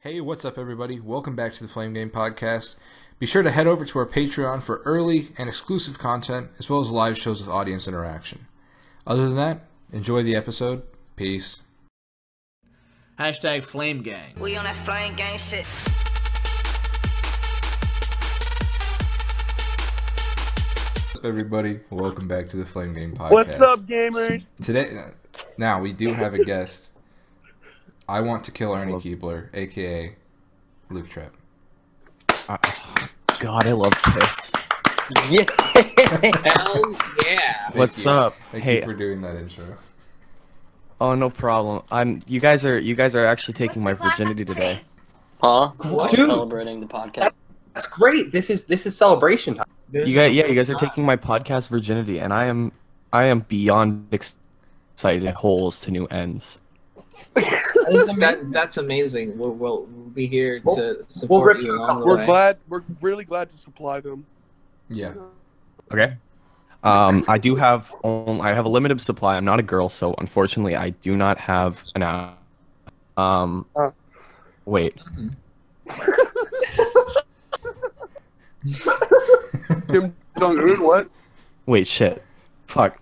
Hey, what's up, everybody? Welcome back to the Flame Game Podcast. Be sure to head over to our Patreon for early and exclusive content, as well as live shows with audience interaction. Other than that, enjoy the episode. Peace. Hashtag Flame Gang. We on that flame gang shit. What's up, everybody? Welcome back to the Flame Game Podcast. What's up, gamers? Today, now we do have a guest. I want to kill Ernie Keebler, aka Luke Trepp. God, I love this. Hell yeah. Thank What's you. up? Thank Hey. you for doing that intro. Oh, no problem. I'm. You guys are. You guys are actually taking my virginity today. Huh? What? While Dude. celebrating the podcast. That's great. This is this is celebration time. You guys, yeah, you guys are taking my podcast virginity, and I am. I am beyond ex- excited. Holes to new ends. That, that's amazing. We'll, we'll, we'll be here to support rip- you along the We're way. glad. We're really glad to supply them. Yeah. Okay. Um, I do have. On, I have a limited supply. I'm not a girl, so unfortunately, I do not have an app. Um. Uh. Wait. Kim Jong Un, what? Wait. Shit. Fuck.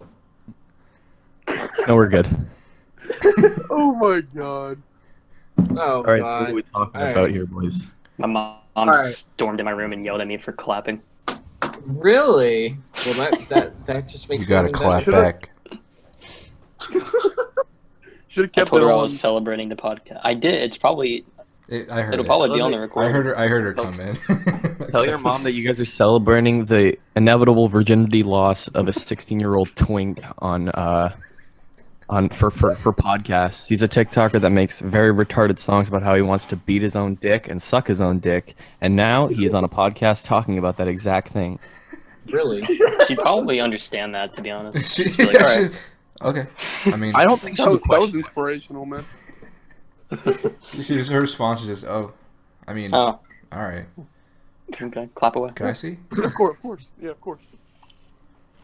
No, we're good. Oh my god. Oh, All right. God. What are we talking All about right. here, boys? My mom Alright. stormed in my room and yelled at me for clapping. Really? Well, that, that, that just makes You gotta clap better. back. Should have I kept told it her I was celebrating the podcast. I did. It's probably It, I heard it'll it. probably be on the I heard her. I heard her come in. Tell your mom that you guys are celebrating the inevitable virginity loss of a 16-year-old twink on uh on for, for for podcasts. He's a TikToker that makes very retarded songs about how he wants to beat his own dick and suck his own dick, and now he is on a podcast talking about that exact thing. Really? she'd probably understand that to be honest. She- She's like, yeah, she- okay. I mean, I don't think That was, that was inspirational, man. she was her response was just, "Oh, I mean, Oh, all right. okay. Clap away. Can I see? of course, of course. Yeah, of course.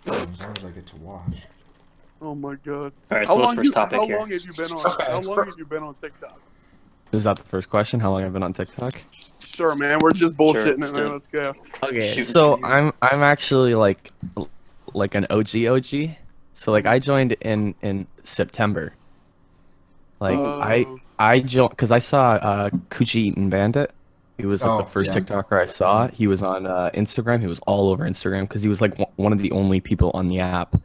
As long as I get to watch. Oh my god. Alright, How so what's long first you? topic How here? long have you been on? Okay. How long have you been on TikTok? Is that the first question? How long I've been on TikTok? Sure, man. We're just bullshitting let's it, man. Let's go. Okay, Shoot. so I'm I'm actually like like an OG OG. So like I joined in in September. Like I Oh. I joined because I saw uh Coochie Eaton Bandit. He was like Oh, the first yeah. TikToker I saw. He was on uh, Instagram. He was all over Instagram because he was like one- one of the only people on the app.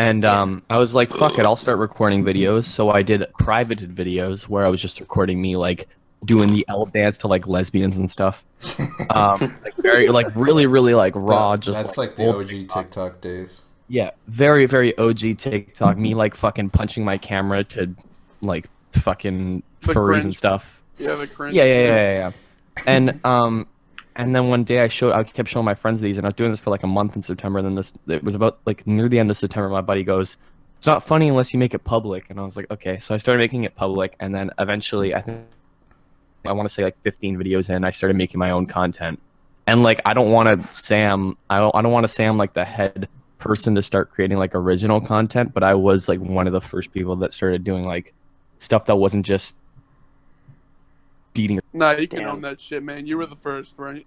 And um, I was like, "Fuck it, I'll start recording videos." So I did privated videos where I was just recording me like doing the L dance to like lesbians and stuff. Um, like very like really really like raw. That- just that's like, like, the OG TikTok. TikTok days. Yeah, very very OG TikTok. Me like fucking punching my camera to like fucking The furries and stuff. Yeah, the cringe. Yeah, yeah, yeah, yeah, yeah. And um, and then one day I showed, I kept showing my friends these, and I was doing this for like a month in September. And then this, it was about like near the end of September. My buddy goes, "It's not funny unless you make it public." And I was like, "Okay." So I started making it public, and then eventually, I think I want to say like 15 videos in, I started making my own content. And like, I don't want to say I'm, I don't, I don't want to say I'm like the head person to start creating like original content, but I was like one of the first people that started doing like stuff that wasn't just beating Nah, you can Damn. own that shit, man. You were the first, right?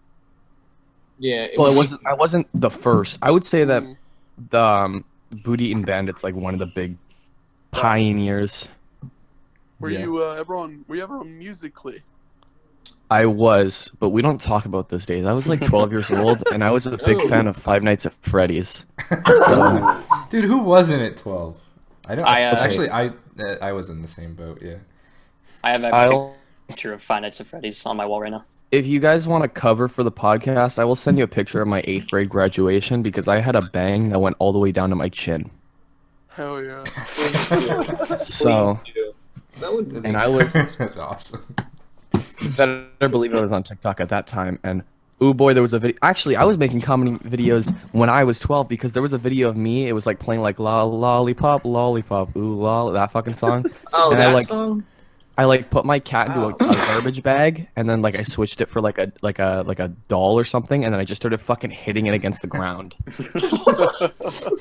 Yeah. It Well, it was, wasn't. I wasn't the first. I would say that Mm. the um, Booty Eating Bandits like one of the big pioneers. Were Yeah. you uh, ever on? Were you ever on Musically? I was, but we don't talk about those days. I was like 12 years old, and I was a big fan of Five Nights at Freddy's. So, Dude, who wasn't at 12? I don't. I, uh, actually, I uh, I was in the same boat. Yeah. I have a I'll. Picture of Five Nights at Freddy's on my wall right now. If you guys want to cover for the podcast, I will send you a picture of my eighth grade graduation because I had a bang that went all the way down to my chin. Hell yeah. So that would That's- And I was- That's awesome. better believe I was on TikTok at that time. And oh boy, there was a video. Actually, I was making comedy videos when I was 12 because there was a video of me. It was like playing like la lollipop, lollipop, ooh la that fucking song. Oh, And I, that like- song? I like put my cat into a, Wow. a garbage bag and then like I switched it for like a like a like a doll or something and then I just started fucking hitting it against the ground.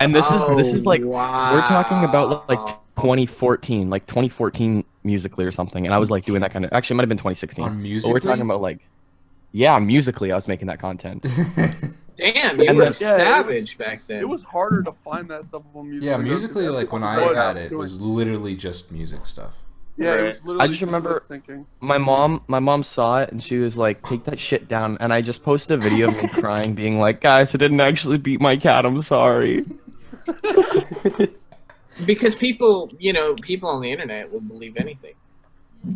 And this is this is Oh, like we're talking about like 2014, like 2014 musically or something, and I was like doing that kind of. Actually, it might have been 2016. On But we're talking about like, yeah, musically, I was making that content. Damn, you And were then- savage back then. It was harder to find that stuff on music. yeah, musically, like when I Everyone had was it, was literally just music stuff. Yeah, it was Right. literally I just remember- thinking. my mom, my mom saw it and she was like, "Take that shit down." And I just posted a video of me crying, being like, "Guys, I didn't actually beat my cat. I'm sorry." because people, you know, people on the internet will believe anything.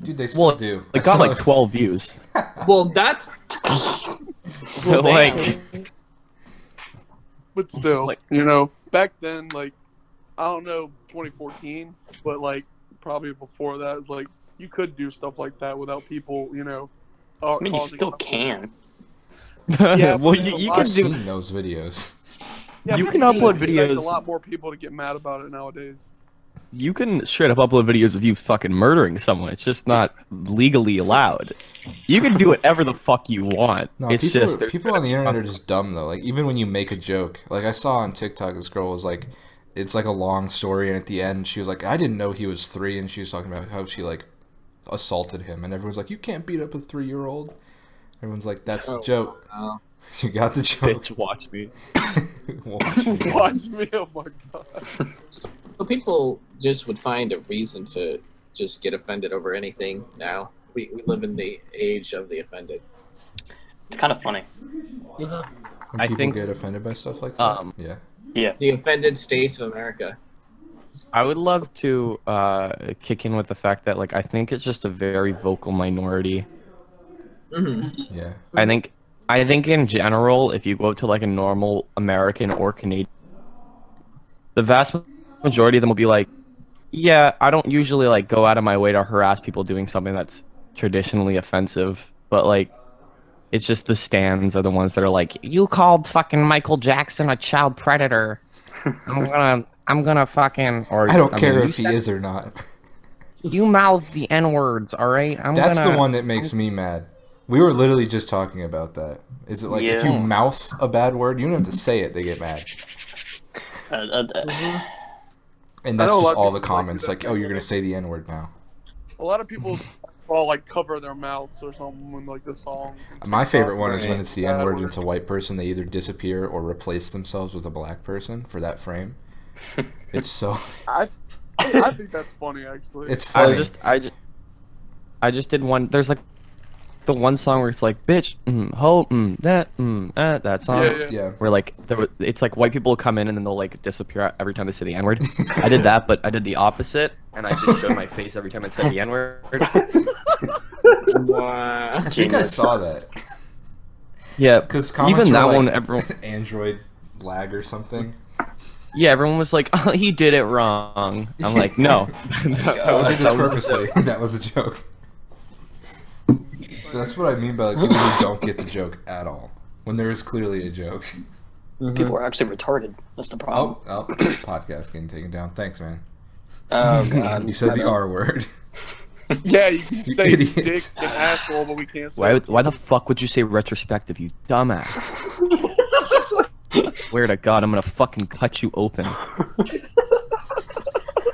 Dude, they still Well, do. It I got saw like it- 12 views. Well, that's But like, But still, Like- you know, back then, like, I don't know, 2014, but like probably before that, it's like you could do stuff like that without people, you know. Uh, I mean, you still can. Yeah, well, you, you can do. those videos. Yeah, you can upload expect videos- A lot more people to get mad about it nowadays. You can straight up upload videos of you fucking murdering someone. It's just not legally allowed. You can do whatever the fuck you want. No, it's people, just people on the internet are just dumb though. Like even when you make a joke, like I saw on TikTok, this girl was like, it's like a long story, and at the end she was like, I didn't know he was three, and she was talking about how she like assaulted him, and everyone's like, you can't beat up a three year old. Everyone's like, that's the Oh, joke. wow. You got the joke. bitch. Watch me. Watch me. Watch me, oh my god. But people just would find a reason to just get offended over anything now. We, we live in the age of the offended. It's kind of funny. When I people think- get offended by stuff like that. Um, yeah. Yeah. The offended states of America. I would love to uh, kick in with the fact that like I think it's just a very vocal minority. hmm Yeah. I think I think in general, if you go to like a normal American or Canadian, the vast majority of them will be like, "Yeah, I don't usually like go out of my way to harass people doing something that's traditionally offensive, but like." It's just the stands are the ones that are like, you called fucking Michael Jackson a child predator. I'm gonna, I'm gonna fucking. Or I don't mean, care you if he said- is or not. You mouth the n words, all right. I'm That's gonna, the one that makes me mad. We were literally just talking about that. Is it like if you mouth a bad word, you don't have to say it, they get mad. Uh, uh, uh, And that's know a lot just all the people like comments, like, oh, you're gonna say the N word now. A lot of people saw like cover their mouths or something when like the song. My favorite one is when it's the N word and it's a white person. They either disappear or replace themselves with a black person for that frame. It's so I, I think that's funny actually. it's I funny. just, I just, I just did one. There's like the one song where it's like, bitch, mm, ho, mm, that, mm, uh, that song. Yeah, yeah. yeah. Where like there, were- it's like white people will come in and then they'll like disappear every time they say the n word. I did that, but I did the opposite, and I just showed my face every time I said the n word. Wow. I think I saw that Yeah, because even that one, like, everyone, Android lag or something. yeah, everyone was like, oh, he did it wrong. I'm like, no, that, I was, did this that was- purposely. that was a joke. That's what I mean by like people who don't get the joke at all. When there is clearly a joke. Mm-hmm. people are actually retarded. That's the problem. Oh, oh, podcast getting taken down. Thanks, man. Oh, god. You said the R word. yeah, you can You say dick idiots. and asshole, but we can't say. Why, why the fuck would you say retrospective, you dumbass? Swear to God, I'm gonna fucking cut you open.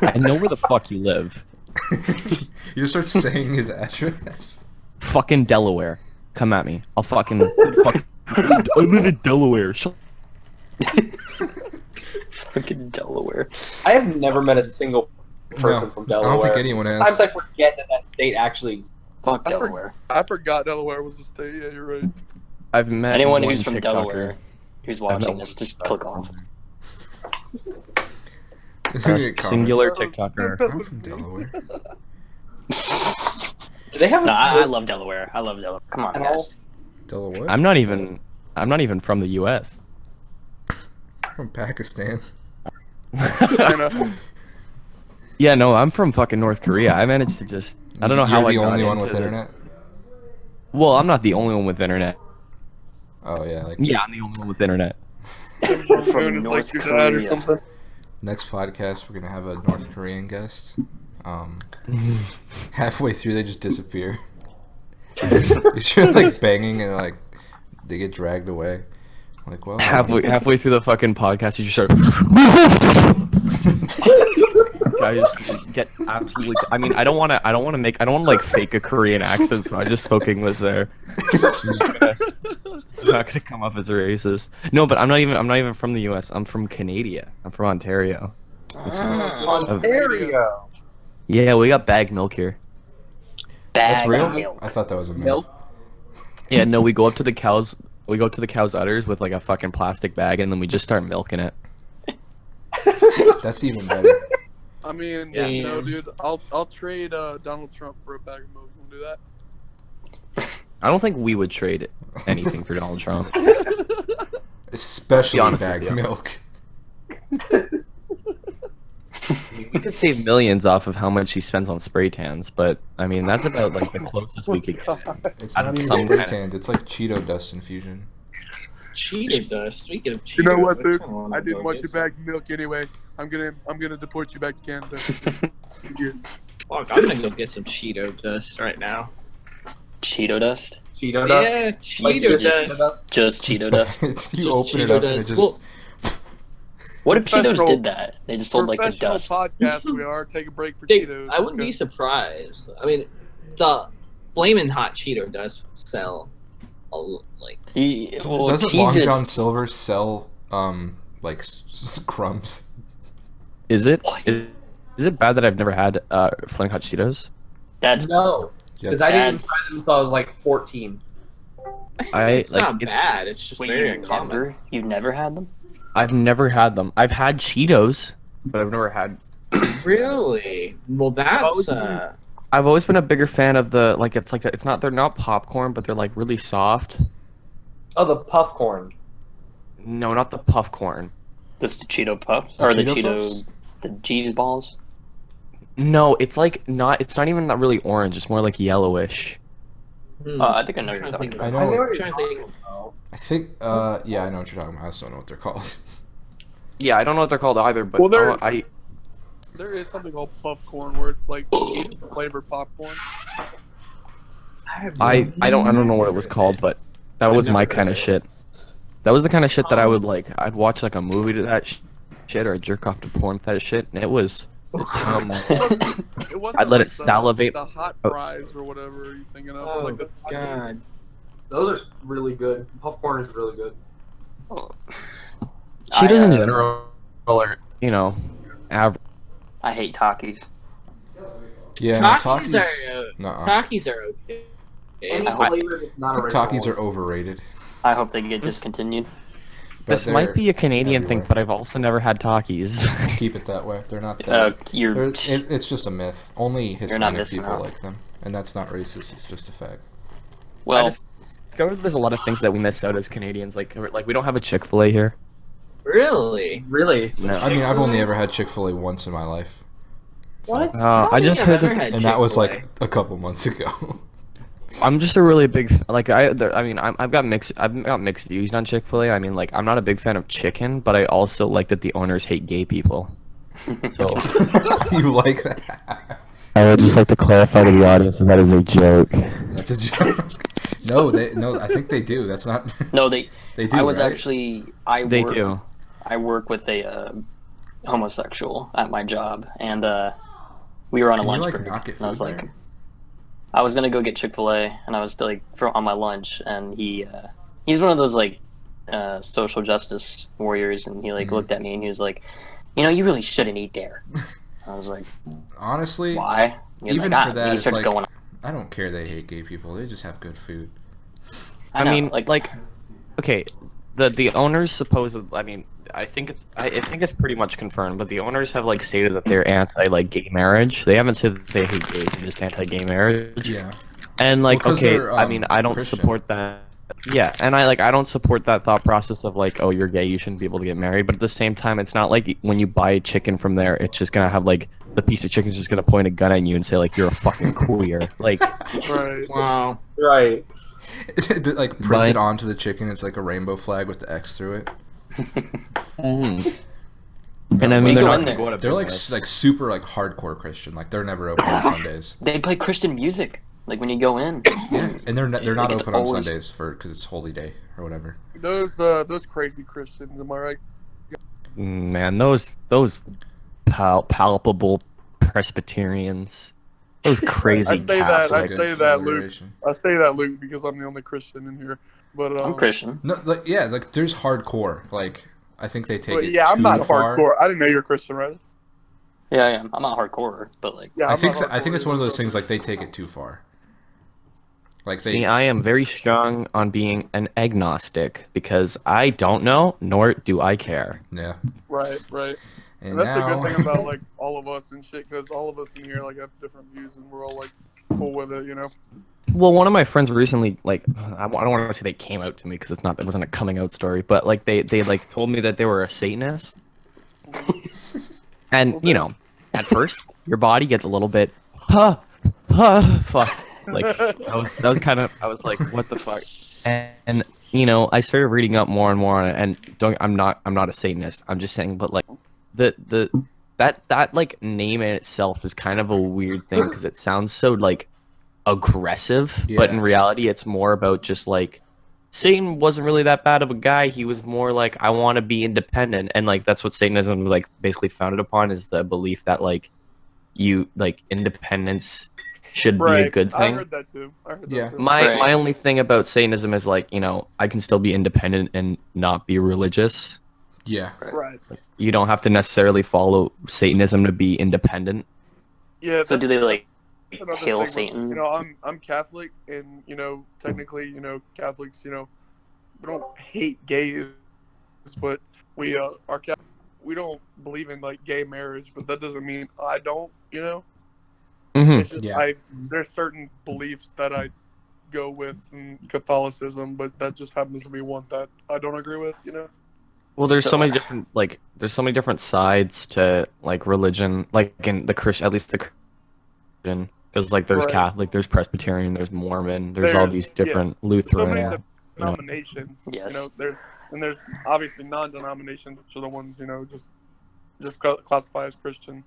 I know where the fuck you live. you just start saying his address. Fucking Delaware. Come at me. I'll fucking. fuck. I live in Delaware. Shut Fucking Delaware. I have never met a single person No, from I Delaware. don't think anyone has. Sometimes I forget that that state actually exists. Fuck I for- Delaware. I forgot Delaware was a state. Yeah, you're right. I've met Anyone one who's from TikToker. Delaware who's watching this, just click off. There's A gonna get singular comments. TikToker. I'm from Delaware. Do they have a Nah, I, I love Delaware. I love Delaware. Come on, guys. Delaware. I'm not even. I'm not even from the U.S. from Pakistan. Yeah, no, I'm from fucking North Korea. I managed to just. I don't know how You're I the got only one into with the- internet. Well, I'm not the only one with internet. Oh yeah, like Yeah, I'm the only one with internet. From North like your or Korea. something. next podcast we're gonna have a North Korean guest. Um, halfway through they just disappear. You're like banging and like they get dragged away. Like well, halfway halfway through the fucking podcast, you just start. I just get absolutely. I mean, I don't want to. I don't want to make. I don't want to like fake a Korean accent, so I just spoke English there. I'm not gonna come up as a racist. No, but I'm not even. I'm not even from the U.S. I'm from Canada. I'm from Ontario. Ah, Ontario. Yeah, we got bagged milk here. That's bag real. milk. I thought that was a myth. Milk. Yeah, no, we go up to the cows. We go up to the cows' udders with like a fucking plastic bag, and then we just start milking it. That's even better. I mean, Yeah. you know, dude, I'll I'll trade uh, Donald Trump for a bag of milk. You wanna do that? I don't think we would trade anything for Donald Trump. Especially honest bag with you. We could save millions off of how much he spends on spray tans, but I mean that's about like the closest we could get. It's not even spray kind of- tanned. It's like Cheeto dust infusion. Cheeto dust. Speaking of Cheeto, You know what, I dude? I didn't want your some- bag of milk anyway. I'm gonna I'm gonna deport you back to Canada. Yeah. Fuck, I'm gonna go get some Cheeto dust right now. Cheeto dust. Cheeto dust. Yeah, Cheeto just dust. dust. Just Cheeto dust. You Just open it Cheeto up and it dust. just. Well- What if Cheetos did that? They just sold like the Professional dust. podcast we are. Take a break for They- Cheetos. I wouldn't be surprised. I mean, the flaming hot Cheeto does sell, a, l- like He- well, Doesn't Long Cheez-Its- John Silver sell um like s- s- crumbs? Is it? What? Is, is it bad that I've never had uh, Flaming Hot Cheetos? That's No, Yes. because I didn't That's- try them until I was like 14. I it's like. not it- bad. It's just wait, very you uncommon. never you've never had them? I've never had them. I've had Cheetos, but I've never had. Really? Well, that's uh, I've always been a bigger fan of the like. It's like it's not. They're not popcorn, but they're like really soft. Oh, the puff corn. No, not the puff corn. That's the Cheeto puffs The or the Cheeto Cheeto, Puffs? the cheese balls. No, it's like not. It's not even not really orange. It's more like yellowish. Hmm, Uh, I think I know what you're talking think I about. know. I know what you're think. talking about. I think. Uh, yeah, I know what you're talking about. I just don't know what they're called. Yeah, I don't know what they're called either, but Well, they're- I, I There is something called puff corn where it's like flavored popcorn. I I don't I don't know what it was called, but that was my kind of of shit. That was the kind of shit that I would like. I'd watch like a movie to that sh- shit, or I'd jerk off to porn with that shit, and it was. Um, It wasn't I'd let like it the- salivate- The hot Oh. fries or whatever you're thinking of. Oh like the God! Those are really good. Puff corn is really good. She I, in uh, general are you know, average. I hate Takis. yeah, no, Takis Takis. are uh, Nuh-uh. Takis are okay. Any I- flavor that's not think. Takis are overrated. I hope they get discontinued. But This might be a Canadian thing, but I've also never had Takis. Keep it that way. They're not that. Uh, you're they're, it, it's just a myth. Only Hispanic people out. like them, and that's not racist. It's just a fact. well. I discovered there's a lot of things that we miss out as Canadians. Like like we don't have a Chick Fil A here. Really? Really? No. I mean, I've only ever had Chick Fil A once in my life. So- What? Uh, I just heard that ever the- had and that was like a couple months ago. I'm just a really big f- like I there, I mean I'm, I've got mixed I've got mixed views on Chick Fil A. I mean like I'm not a big fan of chicken, but I also like that the owners hate gay people. So you like that? I would just like to clarify to the audience that that is a joke. That's a joke. no, they no. I think they do. That's not. no, they. they do. I was right? actually. I They work, do. I work with a uh, homosexual at my job, and uh, we were on Can a you, lunch like, break. not get and I was food like, there? I was gonna go get Chick Fil A, and I was like for, on my lunch, and he uh, he's one of those like uh, social justice warriors, and he like Mhm. looked at me and he was like, you know, you really shouldn't eat there. I was like, Honestly, why? He even like, for "Ah," that, he it's like going. I don't care. They hate gay people. They just have good food. I, know, mean like like okay, the the owners suppose I mean I think it's, I, I think it's pretty much confirmed, but the owners have like stated that they're anti like gay marriage. They haven't said that they hate gays, they're just anti gay marriage. Yeah. And like, Well, 'cause okay, they're, I um, mean, I don't Christian. support that. Yeah, and I like, I don't support that thought process of like, oh, you're gay, you shouldn't be able to get married. But at the same time, it's not like when you buy a chicken from there, it's just gonna have like the piece of chicken's just gonna point a gun at you and say like you're a fucking queer. like, Right. Wow. Right. Like printed But- onto the chicken. It's like a rainbow flag with the X through it. Mm. and I When mean, they're go not in there- go out of They're like business. s- like super like hardcore Christian. Like they're never open on Sundays. They play Christian music, like when you go in. Yeah, and they're not, they're not Like, it's open on always- Sundays for because it's holy day or whatever. Those uh, those crazy Christians, am I right? man, those those pal- palpable Presbyterians, those crazy I say that, I say that, Luke. I say that, Luke, because I'm the only Christian in here. But um, I'm Christian. No, like yeah, like there's hardcore. Like I think they take But it. yeah, I'm not far. hardcore. I didn't know you're Christian, right? Yeah, I am. I'm not hardcore, but like, Yeah, I I'm think not that, I think it's one of those things like they take it too far. Like they See, I am very strong on being an agnostic because I don't know, nor do I care. yeah. Right, right. And And that's now the good thing about like all of us and shit, because all of us in here like have different views, and we're all like cool with it, you know. Well, one of my friends recently, like, I I don't want to say they came out to me because it's not, it wasn't a coming out story, but like they, they like told me that they were a Satanist, and you know, at first your body gets a little bit, huh, huh, fuck, like that was, that was kind of, I was like, what the fuck, and, and you know, I started reading up more and more on it, and don't, I'm not, I'm not a Satanist, I'm just saying, but like, the the that that like name in itself is kind of a weird thing because it sounds so like aggressive but in reality it's more about just like satan wasn't really that bad of a guy he was more like i want to be independent and like that's what satanism is like basically founded upon is the belief that like you like independence should be a Right. good I thing heard that too. I heard Yeah. that too. my Right. my only thing about satanism is like you know i can still be independent and not be religious yeah. right. you don't have to necessarily follow satanism to be independent Yeah. so do they like? That's another hail thing where, Satan? You know, I'm I'm Catholic, and you know, technically, you know, Catholics, you know, we don't hate gays, but we uh are Ca- we don't believe in like gay marriage, but that doesn't mean I don't. You know, hmm it's just Yeah. I there's certain beliefs that I go with in Catholicism, but that just happens to be one that I don't agree with. You know. Well, there's so So- many different like there's so many different sides to like religion, like in the Christian, at least the Christian, because like there's Right. Catholic, there's Presbyterian, there's Mormon, there's, all There's- these yeah. different so Lutheran. many you know. denominations. Yes. You know, there's and there's obviously non-denominations, which are the ones you know just just cla- classify as Christian.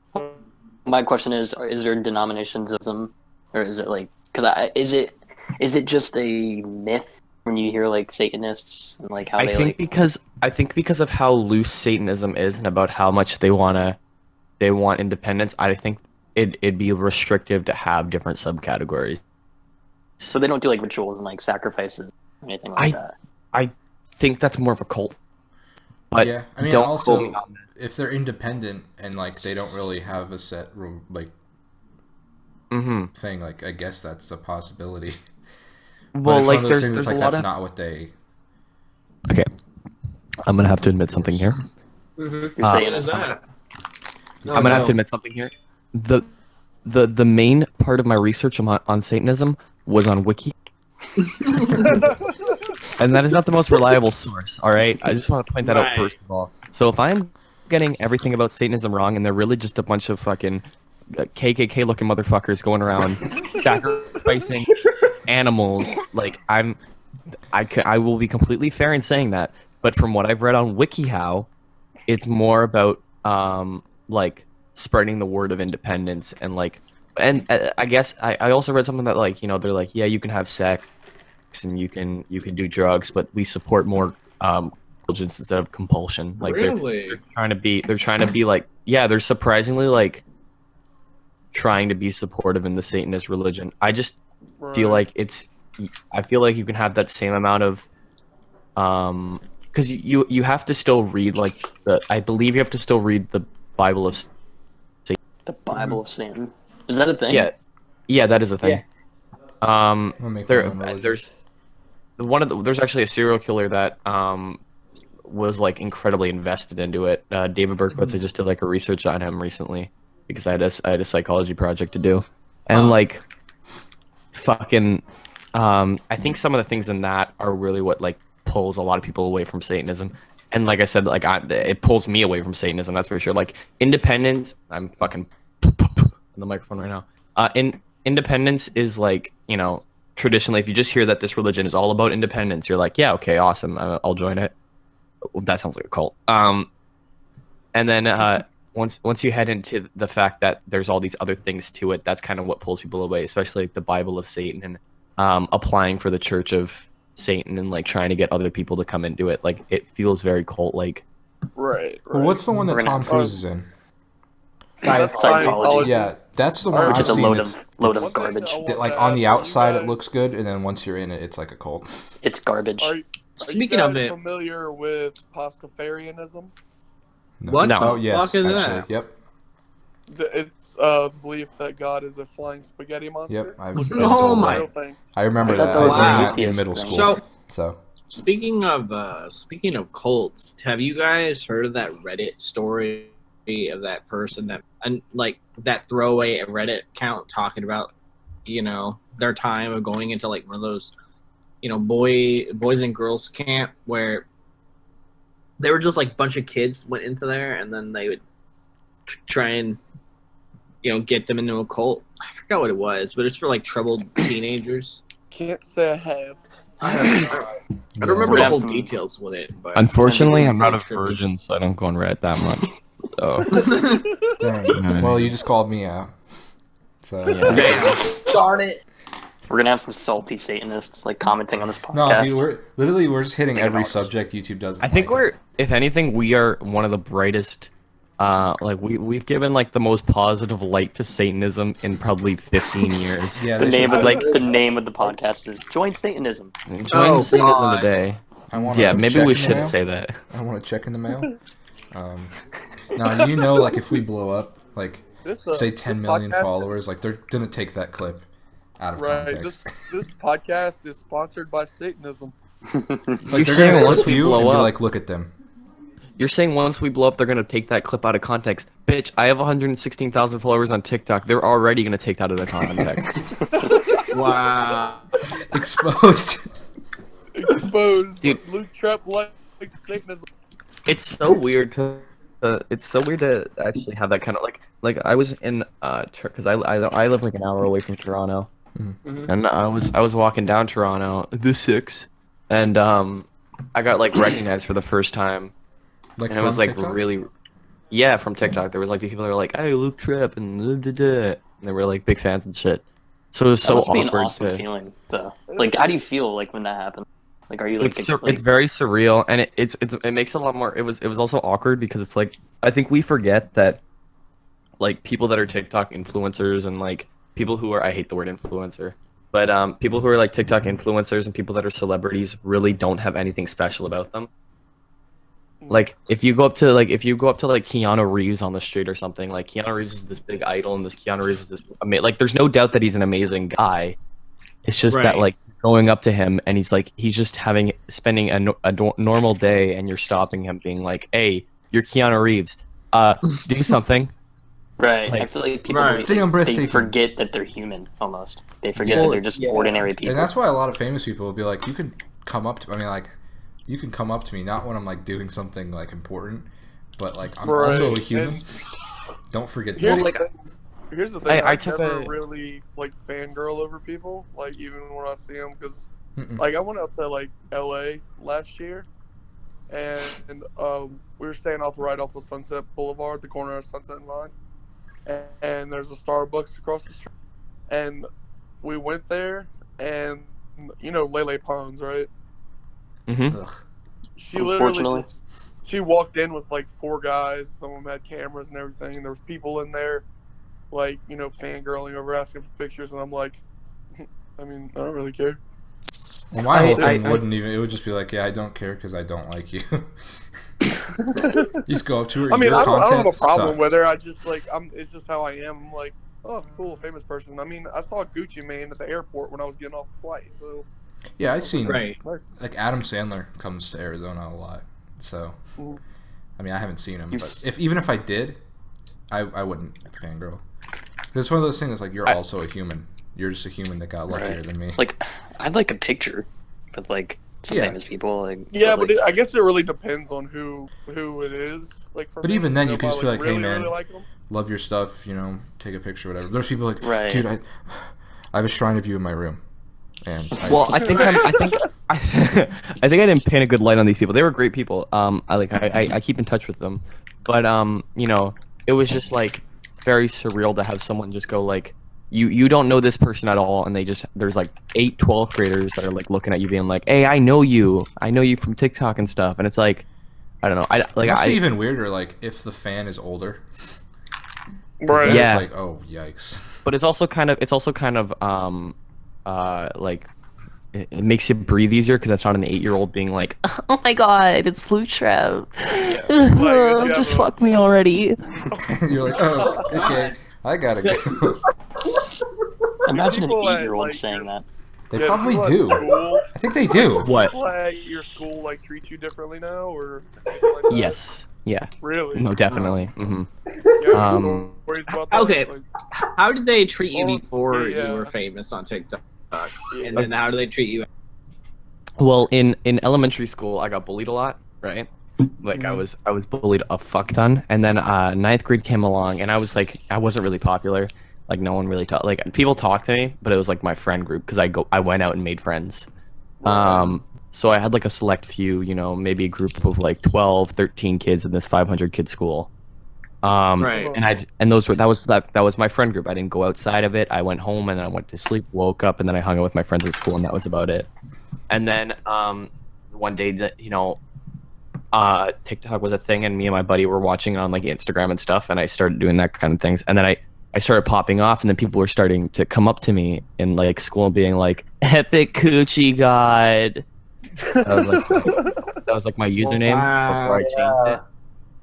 My question is: Is there denominationism, or is it like? Because I is it is it just a myth when you hear like Satanists and like how I they think like? because I think because of how loose Satanism is and about how much they wanna they want independence, I think it it'd be restrictive to have different subcategories. So they don't do like rituals and like sacrifices or anything like I- that. I think that's more of a cult. But yeah. I mean, don't also quote me on that. if they're independent and like they don't really have a set ru- like Mhm. thing, like I guess that's a possibility. Well, like one of those there's there's that's like a lot that's of not what they. Okay. I'm gonna have to admit something here. Mm-hmm. You're Uh, saying What it's is that? I'm gonna have to admit something here. The the the main part of my research on, on Satanism was on Wiki, and that is not the most reliable source. All right, I just want to point that out first of all. So if I'm getting everything about Satanism wrong, and they're really just a bunch of fucking KKK looking motherfuckers going around sacrificing animals, like I'm, I c- I will be completely fair in saying that. But from what I've read on WikiHow, it's more about um like spreading the word of independence and like and uh, i guess I, I also read something that like you know they're like yeah you can have sex and you can you can do drugs but we support more um indulgence instead of compulsion. Like they're, they're trying to be they're trying to be like yeah they're surprisingly like trying to be supportive in the satanist religion. I just feel like it's i feel like you can have that same amount of um because you you have to still read like the i believe you have to still read the bible of The Bible of Satan. Is that a thing? yeah. Yeah that is a thing. Um there my own religion. there's one of the, there's actually a serial killer that um was like incredibly invested into it. Uh david berkowitz i just did like a research on him recently because i had a, I had a psychology project to do. And like fucking um i think some of the things in that are really what like pulls a lot of people away from satanism and like i said like I, it pulls me away from satanism that's for sure. Like independence i'm fucking on the microphone right now. Uh in independence is like you know traditionally if you just hear that this religion is all about independence you're like yeah okay awesome I- i'll join it. That sounds like a cult. Um and then uh once once you head into the fact that there's all these other things to it that's kind of what pulls people away especially like the bible of satan and um applying for the church of satan and like trying to get other people to come into it like it feels very cult like right, right. Well, what's the one that We're Tom Cruise is in? That's Scientology. Yeah, that's the one Alright. I've is a seen. load of It's, load of garbage. That, like on the outside it looks good, and then once you're in it, it's like a cult. It's garbage. Are, are Speaking you of guys it, familiar with Pastafarianism? No. What No. Oh the yes, fuck actually, that? yep, The- It's uh, the belief that God is a flying spaghetti monster. yep. I've been Oh told my- that. thing. I remember I that. that I was was in that in middle school. So, So speaking of uh, speaking of cults, have you guys heard of that Reddit story of that person that and like that throwaway Reddit account talking about, you know, their time of going into like one of those, you know, boy boys and girls camp where they were just like a bunch of kids went into there and then they would try and you know get them into a cult. I forgot what it was, but it's for like troubled teenagers. Can't say I have. I don't, I don't remember We the whole some- details with it, but Unfortunately, I'm not a Really virgin, so I don't go on Reddit that much. So Dang. well, you just called me out. So Darn it. We're gonna have some salty Satanists like commenting on this podcast. no, dude, we're literally we're just hitting every subject YouTube doesn't. I think like. we're, if anything, we are one of the brightest. Uh, like we we've given like the most positive light to Satanism in probably 15 years. Yeah, the name should- of like the name of the podcast is Join Satanism. Join Oh, Satanism God. today. I want Yeah, maybe we shouldn't say that. I want to check in the mail. Um, now you know, like if we blow up, like This, uh, say 10 million podcast- followers, like they're gonna take that clip out of Right. context. This this podcast is sponsored by Satanism. It's You're they're gonna once clip we you blow and be up- like, look at them. You're saying once we blow up, they're gonna take that clip out of context. Bitch, I have 116,000 followers on TikTok. They're already gonna take that out of context. wow. Exposed. Exposed. Dude. Luke Trepp like Satanism. it's so weird to, uh, it's so weird to actually have that kind of like like I was in uh because I, I I live like an hour away from Toronto, Mhm. and I was I was walking down Toronto the six, and um I got like recognized for the first time, like and it was like TikTok? really yeah from TikTok. There was like people that were like hey Luke Trepp and da, da, da," and they were like big fans and shit. So it was That so must be an awesome to. feeling though. Like how do you feel like when that happens? Like are you like, it's sur- like it's very surreal and it, it's it's it makes it a lot more it was it was also awkward because it's like i think we forget that like people that are tiktok influencers and like people who are i hate the word influencer but um people who are like tiktok influencers and people that are celebrities really don't have anything special about them like if you go up to like if you go up to like Keanu Reeves on the street or something like Keanu Reeves is this big idol and this Keanu Reeves is this ama- like there's no doubt that he's an amazing guy it's just that like going up to him and he's like he's just having spending a, no- a do- normal day and you're stopping him being like hey you're Keanu Reeves uh do something right. I like- feel like people Right. really- See, they forget that they're human almost. They forget Yeah. that they're just Yeah. ordinary people. And that's why a lot of famous people will be like, you can come up to. I mean, like, you can come up to me not when I'm like doing something like important, but like I'm Right. also a human. And Don't forget Here's, that. the thing, here's the thing. I- I, I I took never a- really like fangirl over people. Like even when I see them, because like I went out to like L.A. last year, and um, we were staying off right off of Sunset Boulevard, the corner of Sunset and Vine, and, and there's a Starbucks across the street, and we went there, and you know Lele Pons, right? Hmm Ugh. She literally Unfortunately. just, she walked in with like four guys. Some of them had cameras and everything. And there was people in there, like you know, fangirling over, asking for pictures, and I'm like, I mean, I don't really care. Well, my whole thing I- I- wouldn't even. It would just be like, yeah, I don't care because I don't like you. you just go up to her. I mean, your I don't, I don't have a problem sucks. with her. I just like, I'm. It's just how I am. I'm like, oh, cool, famous person. I mean, I saw Gucci Mane at the airport when I was getting off the flight. So Yeah, I've seen Right. like Adam Sandler comes to Arizona a lot. So, Mhm. I mean, I haven't seen him, You've but if even if I did, I I wouldn't fangirl. It's one of those things. Like you're I- also a human. You're just a human that got luckier Right. than me. Like I'd like a picture with like some Yeah. famous people. Like Yeah, but like, it, I guess it really depends on who who it is. Like for But me, even then, you if could just be like, "Hey, really, man." really like 'em, Love your stuff. You know, take a picture, whatever. There's people like, Right. dude, I I have a shrine of you in my room, and I, Well, I think I'm, I think I, I think I didn't paint a good light on these people. They were great people. Um, I like I, I, I keep in touch with them, but um, you know, it was just like very surreal to have someone just go like, you you don't know this person at all, and they just there's like eight 12th graders that are like looking at you being like, hey, I know you, I know you from TikTok and stuff, and it's like, I don't know, I it like must I be even weirder. Like if the fan is older. Right. Yeah. It's like, oh, yikes. but it's also kind of it's also kind of um uh like it, it makes you breathe easier because that's not an eight year old being like oh my god it's Flute Trev Like, just yeah, fuck me already You're like, oh, okay, I gotta go. Imagine an eight-year-old like, saying that. They Yeah, probably do. School, I think they do. what people your school like treat you differently now, or like that? yes yeah really? no definitely hmm You have Um, about that? Okay. Like, How did they treat you before yeah. you were famous on TikTok? Yeah. And then how do they treat you? well in in elementary school i got bullied a lot right? Like i was i was bullied a fuck ton. And then uh ninth grade came along and i was like i wasn't really popular. Like no one really talked like people talked to me but it was like my friend group because i go i went out and made friends. Um so i had like a select few you know maybe a group of like 12 13 kids in this 500 kid school um Right. and i and those were that was that that was my friend group. I didn't go outside of it. I went home and then i went to sleep woke up and then i hung out with my friends at school and that was about it. And then um one day that you know uh tiktok was a thing and me and my buddy were watching it on like instagram and stuff and i started doing that kind of things. And then i i started popping off and then people were starting to come up to me in like school and being like epic coochie god. That was like, that was like my username before i changed it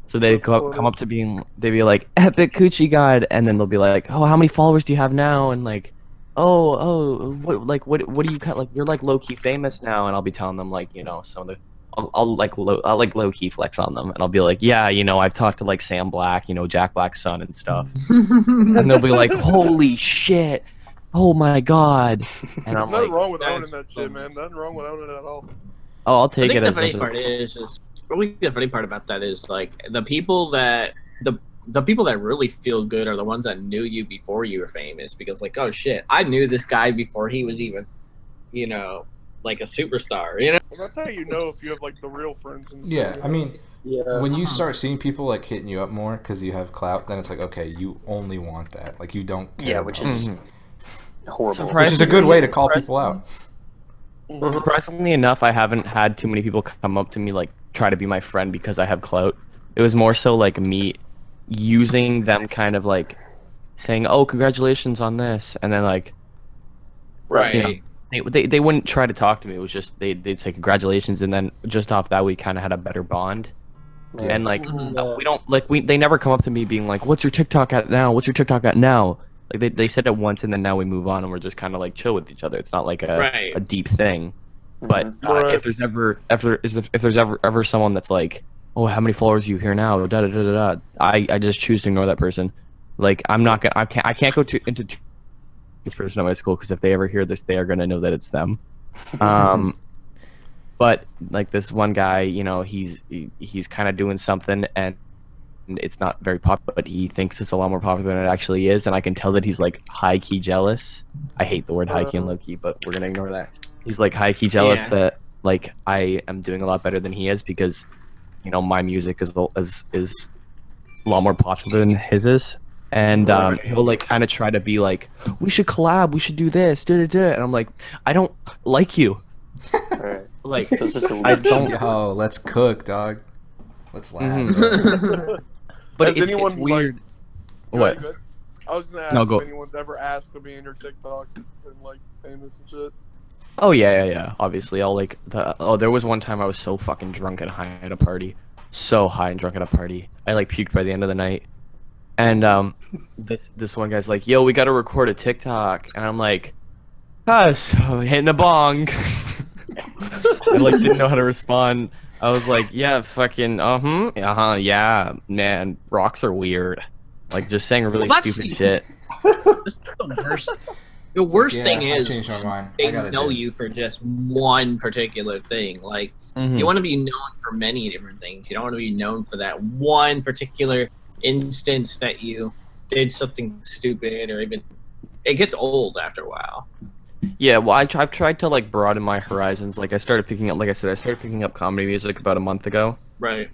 so they That's come up, cool. come up to being they'd be like epic coochie god and then they'll be like oh how many followers do you have now and like oh oh what like what what do you cut like you're like low key famous now and I'll be telling them like you know some of the I'll, I'll like low I'll like low key flex on them and I'll be like yeah you know I've talked to like Sam Black you know Jack Black's son and stuff and they'll be like holy shit oh my god and I'm There's like nothing wrong with owning that shit, man. Nothing wrong with owning it at all. oh I'll I take think it the as funny much as- part is just I think the funny part about that is like the people that the the people that really feel good are the ones that knew you before you were famous because like oh shit I knew this guy before he was even you know like a superstar you know Well, that's how you know if you have like the real friends. And Yeah, I mean, Yeah. when you start seeing people like hitting you up more because you have clout, then it's like, okay, you only want that. Like you don't. Care Yeah, which about is it. horrible. Surprise- which is a good way to call people out. Surprisingly enough, I haven't had too many people come up to me like try to be my friend because I have clout. It was more so like me using them kind of like saying, "Oh, congratulations on this," and then like Right. you know, they, they they wouldn't try to talk to me. It was just they they'd say congratulations, and then just off that we kind of had a better bond. Yeah. And like Mhm. uh, we don't like we they never come up to me being like, "What's your TikTok at now? What's your TikTok at now?" Like they they said it once, and then now we move on, and we're just kind of like chill with each other. It's not like a Right. a deep thing. But uh, Right. if there's ever if there is if there's ever ever someone that's like, oh, how many followers do you here now? Da da da da da. I I just choose to ignore that person. Like I'm not gonna I can't I can't go to into this person at my school because if they ever hear this, they are gonna know that it's them. Um, but like this one guy, you know, he's he, he's kind of doing something and. It's not very popular, but he thinks it's a lot more popular than it actually is, and I can tell that he's like high key jealous. I hate the word high key and low key, but we're gonna ignore that he's like high key jealous Yeah. that like I am doing a lot better than he is because you know my music is is is a lot more popular than his is. And um, Right. he'll like kind of try to be like, we should collab, we should do this, da da da. And I'm like, I don't like you. Alright. Like, So it's just a I don't. Yo, let's cook, dog. Let's laugh. Mhm. But Has it's, it's anyone, like- weird. Go what? ahead, go ahead. I was gonna ask No, go- if anyone's ever asked to be in your TikToks and like famous and shit. Oh yeah, yeah, yeah. Obviously, I'll like the. Oh, there was one time I was so fucking drunk and high at a party, so high and drunk at a party. I like puked by the end of the night, and um, this this one guy's like, "Yo, we got to record a TikTok," and I'm like, "Ah, so hitting a bong." I like didn't know how to respond. I was like, "Yeah, fucking, uh huh, uh huh, yeah, man, rocks are weird." Like just saying really stupid shit. That's the worst the worst Yeah, thing is. They know do you for just one particular thing like Mhm. You want to be known for many different things. You don't want to be known for that one particular instance that you did something stupid or even. It gets old after a while. Yeah, well, I, I've tried to like broaden my horizons. Like, I started picking up, like I said, I started picking up comedy music about a month ago, Right.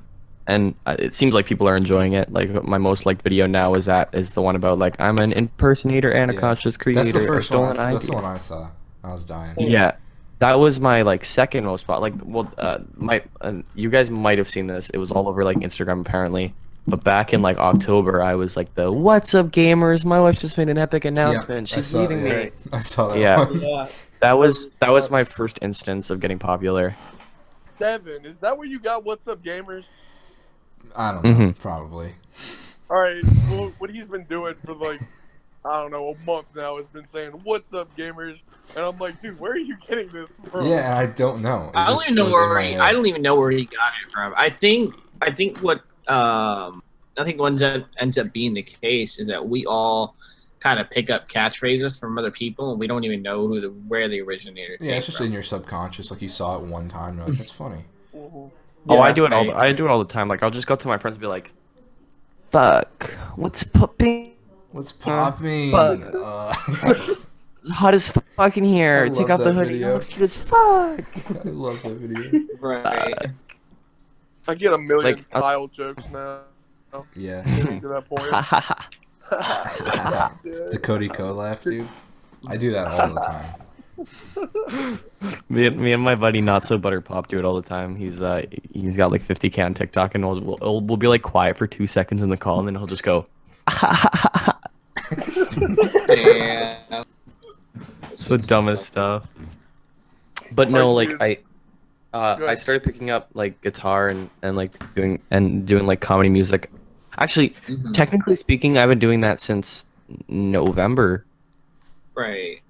And uh, it seems like people are enjoying it. Like, my most liked video now is that is the one about like I'm an impersonator and a Yeah. conscious creator. That's the first one. stolen I, that's the one I saw. I was dying. Yeah, that was my like second most spot. Like, well, uh, my uh, you guys might have seen this. It was all over like Instagram apparently. but back in like October, I was like the "What's up, gamers? My wife just made an epic announcement. I She's saw- leaving yeah, me." I saw that. Yeah. one. Yeah. That was that was my first instance of getting popular. Devin, is that where you got What's Up Gamers? I don't know. Mhm. Probably. All right, well, what he's been doing for like, I don't know, a month now has been saying "What's up, gamers," and I'm like, dude, where are you getting this from? Yeah, I don't know. It I don't even know where he. I don't even know where he got it from. I think I think what um I think what ends up, ends up being the case is that we all kind of pick up catchphrases from other people and we don't even know who the where the originator Yeah, came it's just from. in your subconscious. Like you saw it one time. You're like, that's funny. Mhm. oh, I do it all. right. The, I do it all the time. Like I'll just go to my friends and be like, "Fuck, what's popping? What's popping? fuck. Uh, It's hot as fuck in here. I Take off the hoodie. video. It looks cute as fuck." I love that video. Right. I get a million Like, Kyle jokes now. Yeah. To that point. Yeah. The Cody Ko laugh, dude. I do that all the time. me, and, me and my buddy Not So Butter Pop do it all the time. He's uh he's got like 50k on TikTok, and we'll, we'll we'll be like quiet for two seconds in the call, and then he'll just go. Damn. It's the dumbest stuff. But no, like. I, uh, I started picking up like guitar and and like doing and doing like comedy music. Actually, Mhm. technically speaking, I've been doing that since November Right.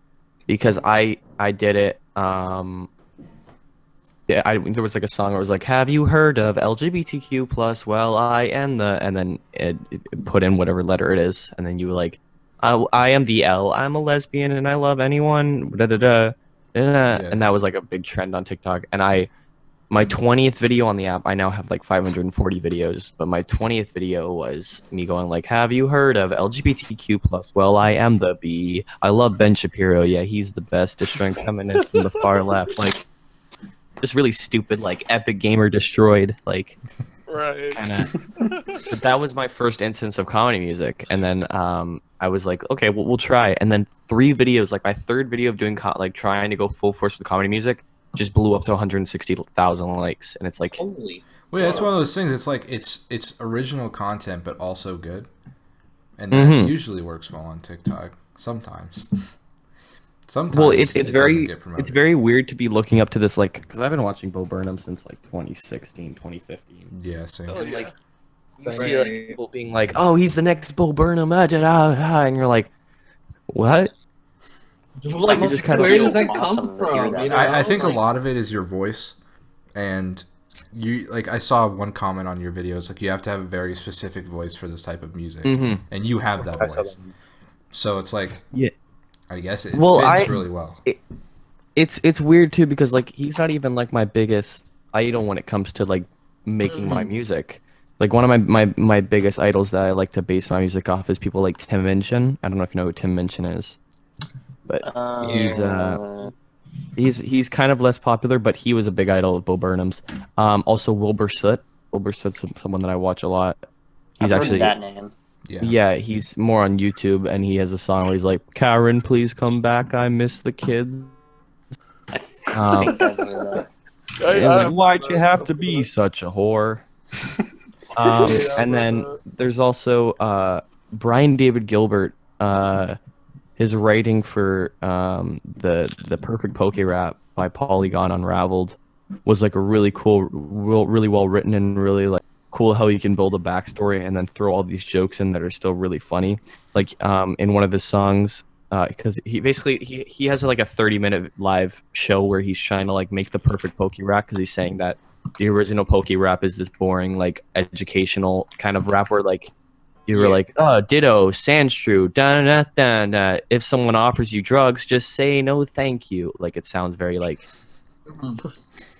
Because I I did it. Um, yeah, I there was like a song where it was like, "Have you heard of LGBTQ plus?" Well, I am the, and then it, it put in whatever letter it is, and then you were like, I, I am the L. I'm a lesbian and I love anyone. Da da da. da, da. And that was like a big trend on TikTok. And I, my 20th video on the app, I now have like 540 videos. But my 20th video was me going like, "Have you heard of LGBTQ plus?" Well, I am the B. I love Ben Shapiro. Yeah, he's the best. Destroying feminists from the far left. Like, just really stupid. Like, epic gamer destroyed. Like, Right. but that was my first instance of comedy music and then um i was like okay well, we'll try and then three videos like my third video of doing co- like trying to go full force with comedy music just blew up to 160000 likes and it's like Holy. Well, yeah, it's one of those things. It's like it's it's original content, but also good, and that Mhm. usually works well on TikTok. Sometimes. Sometimes. well it's it's it very it's very weird to be looking up to this like because i've been watching bo burnham since like 2016 2015 Yeah, same. Oh, And, yeah. like you Right. see like people being like oh he's the next bo burnham ah, da, da, da, and you're like what Like, You just kinda where feel does that awesome come from? that. you know? I, I think a lot of it is your voice, and you like. I saw one comment on your videos like you have to have a very specific voice for this type of music, Mhm. and you have that I saw voice. So it's like, Yeah. I guess it Well, fits I- really well. it's it's weird too because like he's not even like my biggest idol when it comes to like making my music. Like one of my, my my biggest idols that I like to base my music off is people like Tim Minchin. I don't know if you know who Tim Minchin is, but He's, uh, he's he's kind of less popular, but he was a big idol of Bo Burnham's. Um, also Wilbur Soot. Wilbur Soot's someone that I watch a lot. He's I've heard actually that name. Yeah. yeah, he's more on YouTube, and he has a song where he's like, "Karen, please come back. I miss the kids." Um, I've heard that. I- like, Why'd you have to be such a whore? Um, and then there's also uh, Brian David Gilbert. Uh, his writing for um, the the Perfect Poke Rap by Polygon Unraveled was like a really cool, real, really well written and really like cool how you can build a backstory and then throw all these jokes in that are still really funny. Like um, in one of his songs, because he basically he, he has like a 30 minute live show where he's trying to like make the perfect poke rap because he's saying that the original poke rap is this boring like educational kind of rap where like you were Yeah. like oh ditto Sandshrew da da da da. If someone offers you drugs just say no thank you. Like it sounds very like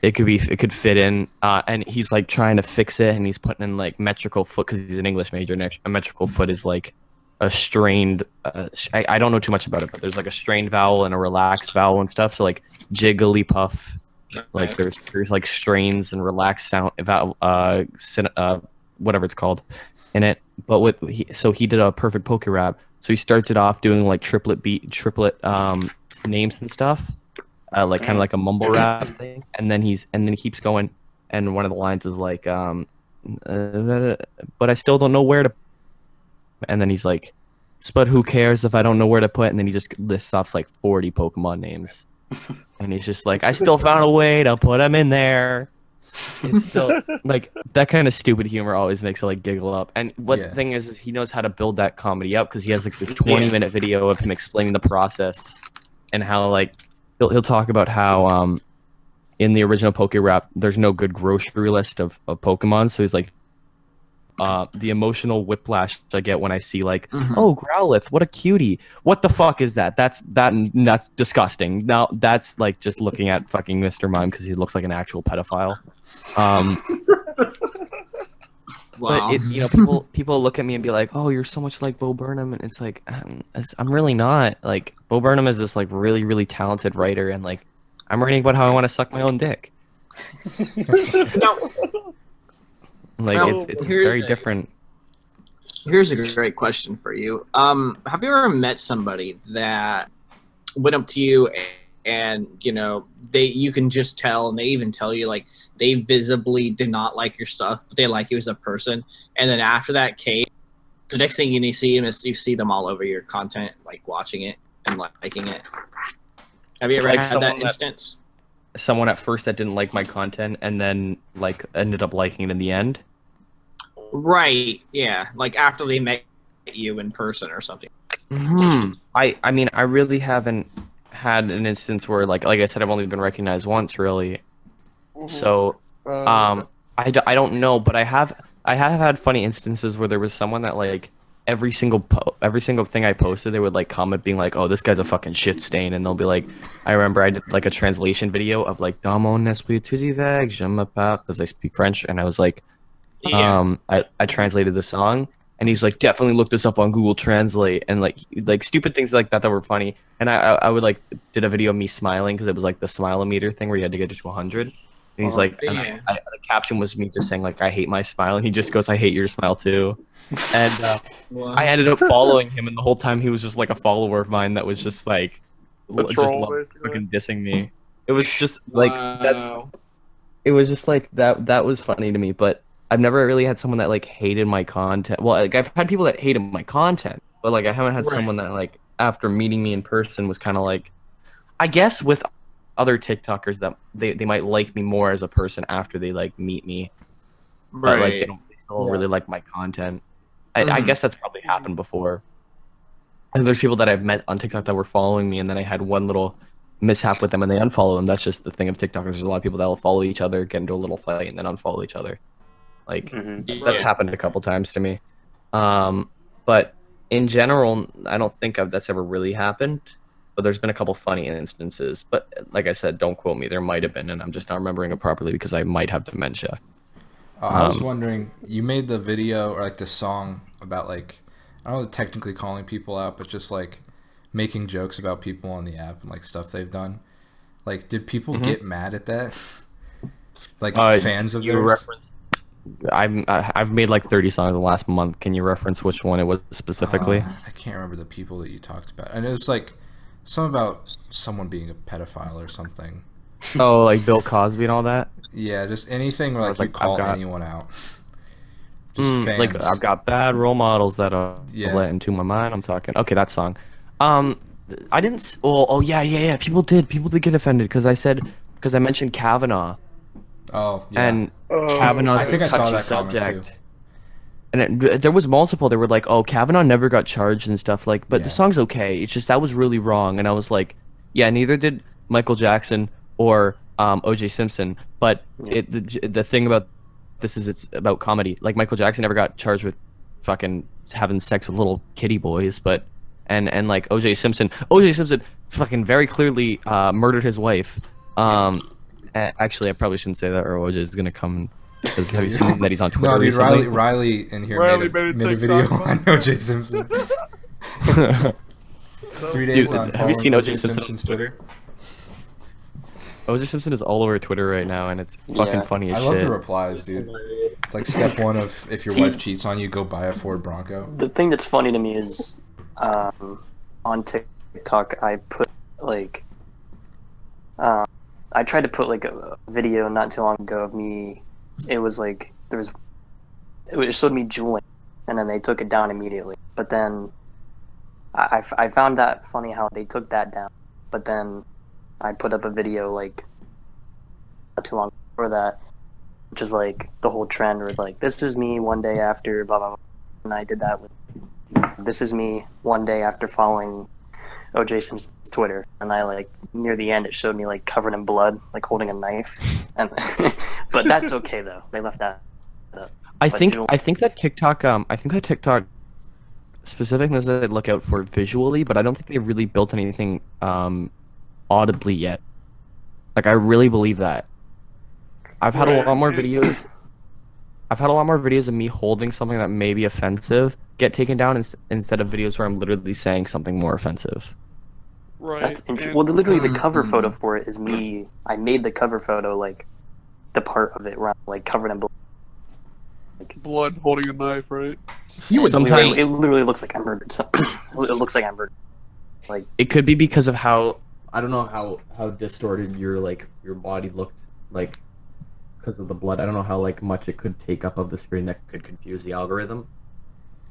it could be it could fit in. Uh, and he's like trying to fix it and he's putting in like metrical foot because he's an english major and a metrical foot is like a strained uh, I, I don't know too much about it but there's like a strained vowel and a relaxed vowel and stuff so like Jigglypuff, like there's there's like strains and relaxed sound vowel uh, uh whatever it's called in it but with he, so he did a perfect poke rap so he starts it off doing like triplet beat triplet um names and stuff uh, like kind of like a mumble rap thing and then he's and then he keeps going and one of the lines is like um uh, but I still don't know where to. And then he's like, but who cares if I don't know where to put? And then he just lists off like 40 Pokemon names. and he's just like, I still found a way to put them in there. It's still like that kind of stupid humor always makes it like giggle up. And what Yeah. the thing is, is he knows how to build that comedy up because he has like this 20 minute video of him explaining the process and how like he'll he'll talk about how um in the original Poke Rap there's no good grocery list of, of Pokemon. So he's like uh, the emotional whiplash I get when I see like, Mhm. oh Growlithe, what a cutie. What the fuck is that? That's that that's disgusting. Now that's like just looking at fucking Mr. Mime because he looks like an actual pedophile. Um, Wow. but it, you know, people people look at me and be like, "Oh, you're so much like Bo Burnham," and it's like, um, it's- I'm really not. Like Bo Burnham is this like really really talented writer, and like I'm writing about how I want to suck my own dick. Now, Like it's it's very a- different. here's a great question for you. Um, have you ever met somebody that went up to you and, and you know they you can just tell, and they even tell you like they visibly did not like your stuff, but they like you as a person, and then after that case, the next thing you see them is you see them all over your content, like watching it and liking it. Have you ever Like had that- instance? Someone at first that didn't like my content, and then like ended up liking it in the end. Right. Yeah. Like after they met you in person or something. Hmm. I I mean I really haven't had an instance where like like I said I've only been recognized once really. So Uh, um I, d- I don't know but I have I have had funny instances where there was someone that like every single po- every single thing I posted they would like comment being like oh this guy's a fucking shit stain and they'll be like I remember I did like a translation video of like Damo n'esprit tout vague je m'appelle because I speak French and I was like Yeah. um I, I translated the song and he's like definitely look this up on google translate and like like stupid things like that that were funny. And i i, I would like did a video of me smiling because it was like the smile meter thing where you had to get it to 100 and he's Oh, like and I. I, the caption was me just saying like i hate my smile and he just goes i hate your smile too. And uh, i ended up following him and the whole time he was just like a follower of mine that was just like The l- just love fucking dissing me. It was just like that's it was just like that that was funny to me but i've never really had someone that like hated my content well like i've had people that hated my content but like i haven't had Right. someone that like after meeting me in person was kind of like i guess with other tiktokers that they, they might like me more as a person after they like meet me but like they don't they still Yeah. really like my content I, I Mhm. guess that's probably happened before and there's people that i've met on tiktok that were following me and then i had one little mishap with them and they unfollow them that's just the thing of TikTokers. there's a lot of people that will follow each other get into a little fight and then unfollow each other like Mhm. that's Yeah. happened a couple times to me um but in general i don't think I've, that's ever really happened but there's been a couple funny instances but like i said don't quote me there might have been and i'm just not remembering it properly because i might have dementia Uh, I was Um, wondering, you made the video or like the song about like I don't know technically calling people out, but just like making jokes about people on the app and like stuff they've done. Like, did people Mhm. get mad at that? Like Uh, fans of you theirs? reference I'm, I've made like 30 songs in the last month. Can you reference which one it was specifically? Uh, I can't remember the people that you talked about, and it was like something about someone being a pedophile or something. oh, like Bill Cosby and all that? Yeah, just anything where I like, you call got- anyone out. Just Mm, fans. like I've got bad role models that are Yeah. let into my mind. I'm talking. Okay, that song. Um, I didn't. Oh, oh yeah, yeah, yeah. People did. People did get offended because I said because I mentioned Kavanaugh oh, yeah. and Oh, Kavanaugh's I think a I saw touchy that subject. And it, there was multiple. They were like, "Oh, Kavanaugh never got charged and stuff." Like, but Yeah. the song's okay. It's just that was really wrong. And I was like, "Yeah, neither did Michael Jackson or um, O.J. Simpson." But it the, the thing about this is it's about comedy. Like Michael Jackson never got charged with fucking having sex with little kitty boys, but and and like O.J. Simpson, O.J. Simpson fucking very clearly uh, murdered his wife. Um, a- actually, I probably shouldn't say that, or O.J. is gonna come. Because have you seen that he's on Twitter no, dude, recently? Riley, Riley in here Riley made a, made a made TikTok video about on it. O.J. Simpson. Three days Dude, on have you seen following O.J. Simpson's Twitter? O.J. Simpson is all over Twitter right now, and it's fucking Yeah. funny I as love shit. the replies, dude. It's like step one of if your See- wife cheats on you, go buy a Ford Bronco. The thing that's funny to me is um, on TikTok, I put like, um, I tried to put like a, video not too long ago of me. It was like there was it showed me juuling, and then they took it down immediately. But then I, I found that funny how they took that down. But then I put up a video like not too long before that, which is like the whole trend where like this is me one day after blah blah blah, and I did that with this is me one day after following OJ Simpson's Twitter, and I like near the end it showed me like covered in blood, like holding a knife, and but that's okay though. They left that. I But think Juul- I think that TikTok um I think that TikTok specific things that they look out for visually, but I don't think they really built anything um audibly yet. Like I really believe that. I've had a lot more videos. I've had a lot more videos of me holding something that may be offensive get taken down ins- instead of videos where I'm literally saying something more offensive. Right. That's interesting. and- Well, literally, the cover Mm-hmm. photo for it is me. I made the cover photo like the part of it where I'm like covered in blood. Like, blood holding a knife, right? You would Sometimes- It, it literally looks like I murdered. Some, it looks like I murdered. Like it could be because of how I don't know how how distorted your like your body looked like because of the blood. I don't know how like much it could take up of the screen that could confuse the algorithm.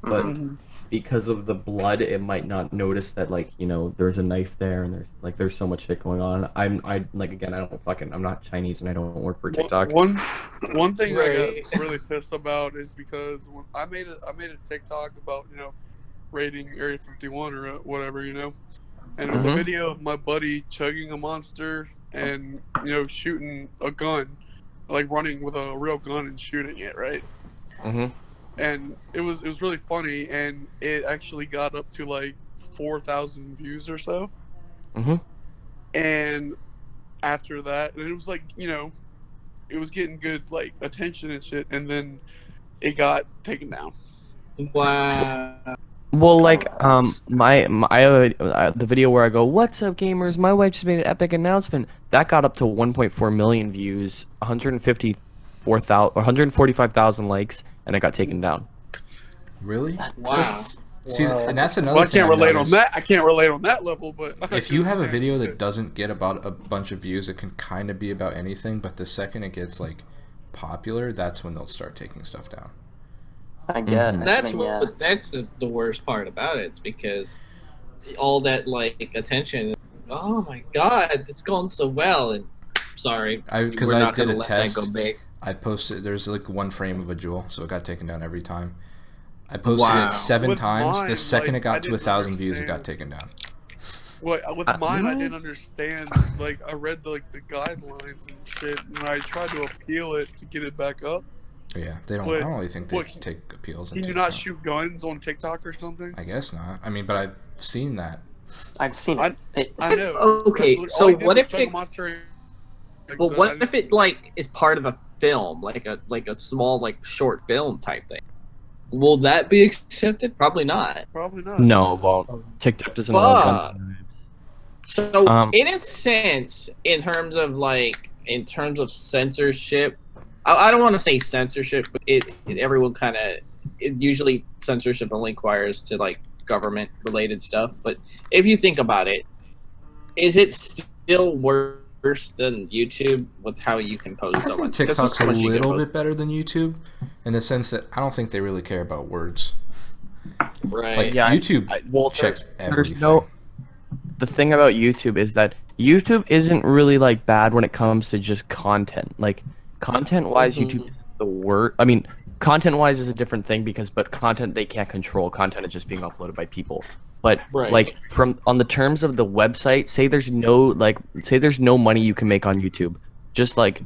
But Mhm. because of the blood, it might not notice that like you know there's a knife there and there's like there's so much shit going on. I'm I like again I don't fucking I'm not Chinese and I don't work for TikTok. One one thing I got really pissed about is because when I made a I made a TikTok about you know raiding Area 51 or uh, whatever you know, and it was Mhm. a video of my buddy chugging a monster and you know shooting a gun, like running with a real gun and shooting it right. hmm and it was it was really funny and it actually got up to like 4000 views or so Mhm. and after that and it was like you know it was getting good like attention and shit and then it got taken down Wow. Well, like um my my uh, uh, the video where I go, "What's up, gamers? My wife just made an epic announcement." That got up to 1.4 million views, 154,000 or 145,000 likes, and it got taken down. Really? Wow. That's- See, and that's another well i thing can't I've relate noticed. on that i can't relate on that level but If you have a video that doesn't get about a bunch of views, it can kind of be about anything. But the second it gets like popular, that's when they'll start taking stuff down. I get. Mhm. I That's mean, yeah. That's the, the worst part about it. It's because all that like attention. Oh my god, it's going so well, and sorry, I because we're I did a test. go big. I posted there's like one frame of a Juul, so it got taken down every time. I posted Wow. it seven With times. mine, the second like, it got I to a didn't thousand views, it got taken down. What with Uh, mine, I didn't understand. Like I read the, like the guidelines and shit, and I tried to appeal it to get it back up. But yeah, they don't. What- I don't really think they what take appeals. Can you do not shoot guns on TikTok or something? I guess not. I mean, but I've seen that. I've seen it. it. I know. Okay, so all he did what if it- monster and- like, But what if it like is part of a film, like a like a small like short film type thing? Will that be accepted? Probably not. Probably not. No, well, TikTok doesn't allow Fuck. So, Um, in a sense, in terms of like, in terms of censorship, I, I don't want to say censorship, but it, it everyone kind of, usually censorship only requires to like government related stuff. But if you think about it, is it still worse than YouTube with how you can post I so think much? 'Cause TikTok's so a much little bit better than YouTube, in the sense that I don't think they really care about words. right? Like Yeah, YouTube I, well, checks there's everything. no. The thing about YouTube is that YouTube isn't really like bad when it comes to just content. Like content wise, Mhm. YouTube is the word. I mean, content wise is a different thing because but content they can't control. Content is just being uploaded by people. But Right. like from on the terms of the website, say there's no like say there's no money you can make on YouTube. Just like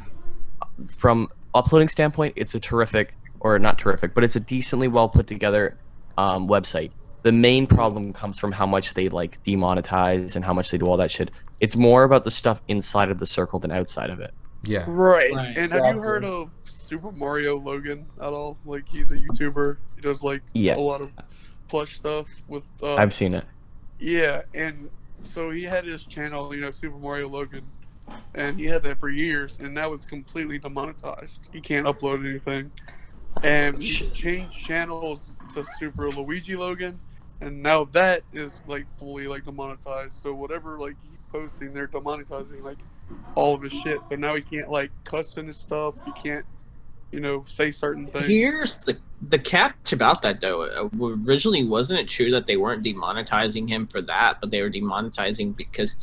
from uploading standpoint, it's a terrific or not terrific, but it's a decently well put together um, website. The main problem comes from how much they like demonetize and how much they do all that shit. It's more about the stuff inside of the circle than outside of it. Yeah, Right. Right, And have you heard of Super Mario Logan at all? Like he's a YouTuber. He does like Yes. a lot of plush stuff with. Uh, I've seen it. Yeah, and so he had his channel, you know, Super Mario Logan, and he had that for years, and now it's completely demonetized. He can't upload anything, and he changed channels to Super Luigi Logan, and now that is like fully like demonetized. So whatever like he's posting, they're demonetizing like all of his shit. So now he can't like cuss in his stuff. He can't, you know, say certain things. Here's the the catch about that though, originally wasn't it true that they weren't demonetizing him for that, but they were demonetizing because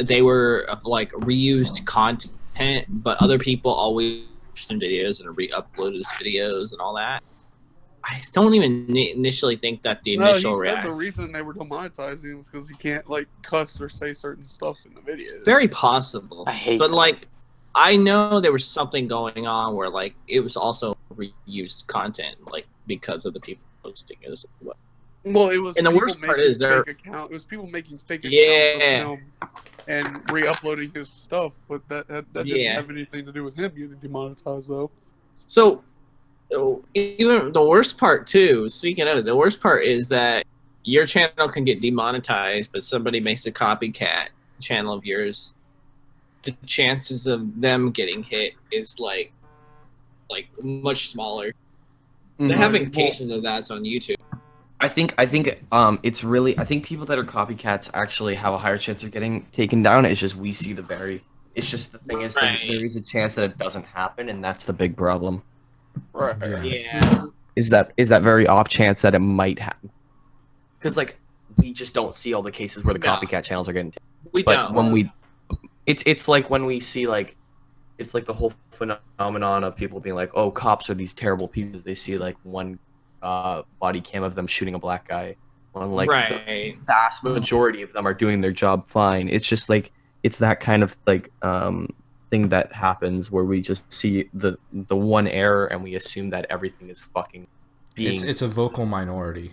they were like reused content, but other people always videos and re-uploaded his videos and all that. I don't even initially think that the No, he initial said reaction. the reason they were demonetizing was because he can't like cuss or say certain stuff in the videos. Very possible. I hate but that. like I know there was something going on where like it was also reused content, like because of the people posting it as well. Well, it was. And the worst part is they're- account. It was people making fake Yeah. accounts of him and re-uploading his stuff, but that that, that didn't Yeah. have anything to do with him getting demonetized, though. So even the worst part too, speaking of it, the worst part is that your channel can get demonetized, but somebody makes a copycat channel of yours. The chances of them getting hit is like like much smaller. They're Mhm. having cases of that on YouTube. I think I think um it's really I think people that are copycats actually have a higher chance of getting taken down. It's just we see the very it's just the thing is that Right. there is a chance that it doesn't happen and that's the big problem. Right. Yeah. Yeah. Is that is that very off chance that it might happen. Cuz like we just don't see all the cases where the No. copycat channels are getting taken. We But don't. when we it's it's like when we see like it's like the whole phenomenon of people being like, "Oh, cops are these terrible people." They see like one uh, body cam of them shooting a black guy. When like the vast majority of them are doing their job fine. It's just like it's that kind of like um thing that happens where we just see the the one error and we assume that everything is fucking being It's it's a vocal minority.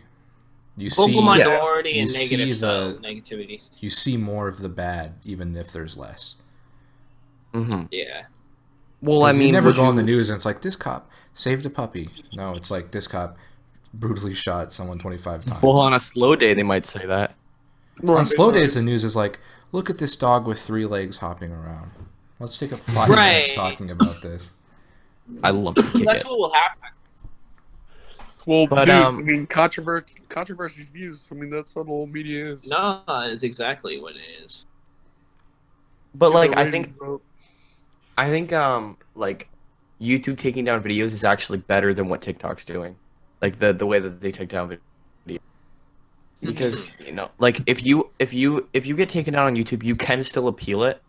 You Vocal see minority you and see negative the- negativity. you see more of the bad, even if there's less. Mhm. Yeah. Well, I mean, you never would go on the news and it's like this cop saved a puppy. No, it's like this cop brutally shot someone 25 times. Well, on a slow day, they might say that. Well, on slow days, the news is like, look at this dog with three legs hopping around. Let's take a five minutes talking about this. I love to kick That's it. what will happen. Well, But, dude, um, I mean, controversy, controversies views. I mean, that's what the media is. No, it's exactly what it is. But like, I think. I think um like YouTube taking down videos is actually better than what TikTok's doing. Like the the way that they take down videos. Because you know, like if you if you if you get taken down on YouTube, you can still appeal it,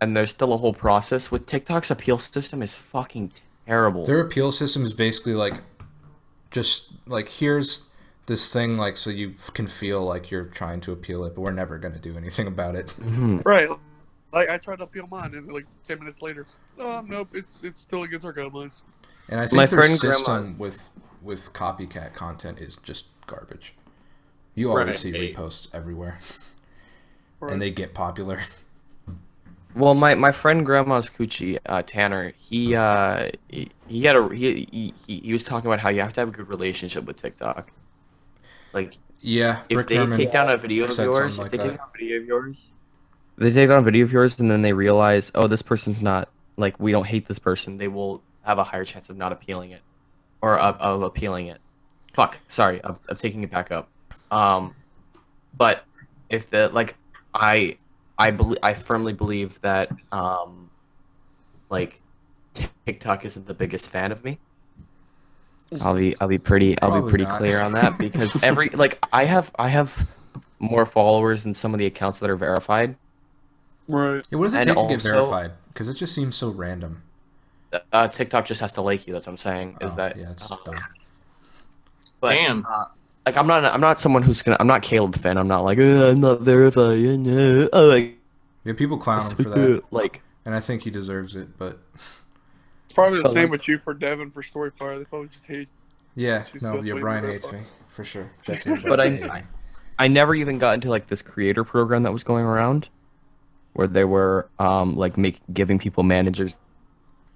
and there's still a whole process. With TikTok's appeal system is fucking terrible. Their appeal system is basically like, just like here's this thing like so you can feel like you're trying to appeal it, but we're never gonna do anything about it. Mhm. Right. Like I tried to appeal mine, and like ten minutes later, oh nope, it's it's still against our guidelines. And I think My their friend system grandma- with with copycat content is just garbage. You always see reposts everywhere, Right. and they get popular. Well, my, my friend Grandma's Coochie, uh, Tanner, he uh he, he had a he, he he was talking about how you have to have a good relationship with TikTok. Like Yeah, if Rick they Herman take down a video of yours, something if they that. take down a video of yours, they take down a video of yours and then they realize, oh, this person's not like we don't hate this person. They will have a higher chance of not appealing it, or of, of appealing it. Fuck, sorry, of, of taking it back up. Um, but if the like, I I believe I firmly believe that um, like TikTok isn't the biggest fan of me. I'll be I'll be pretty I'll Probably be pretty not. clear on that because every like I have I have more followers than some of the accounts that are verified. Right. Yeah, what does it And take to get also- verified? Because it just seems so random. Uh, TikTok just has to like you. That's what I'm saying. Is Oh, that yeah, it's uh, dumb. but, Damn. uh, like I'm not I'm not someone who's gonna I'm not Caleb fan. I'm not like "Uh, I'm not verified. uh, Oh, like Yeah, people clown him for that, like and I think he deserves it. But It's probably the same with you for Devin for Storyfire. They probably just hate. yeah, no, just yeah, Brian hates me for sure. But I- I never even got into like this creator program that was going around, where they were um like make giving people managers.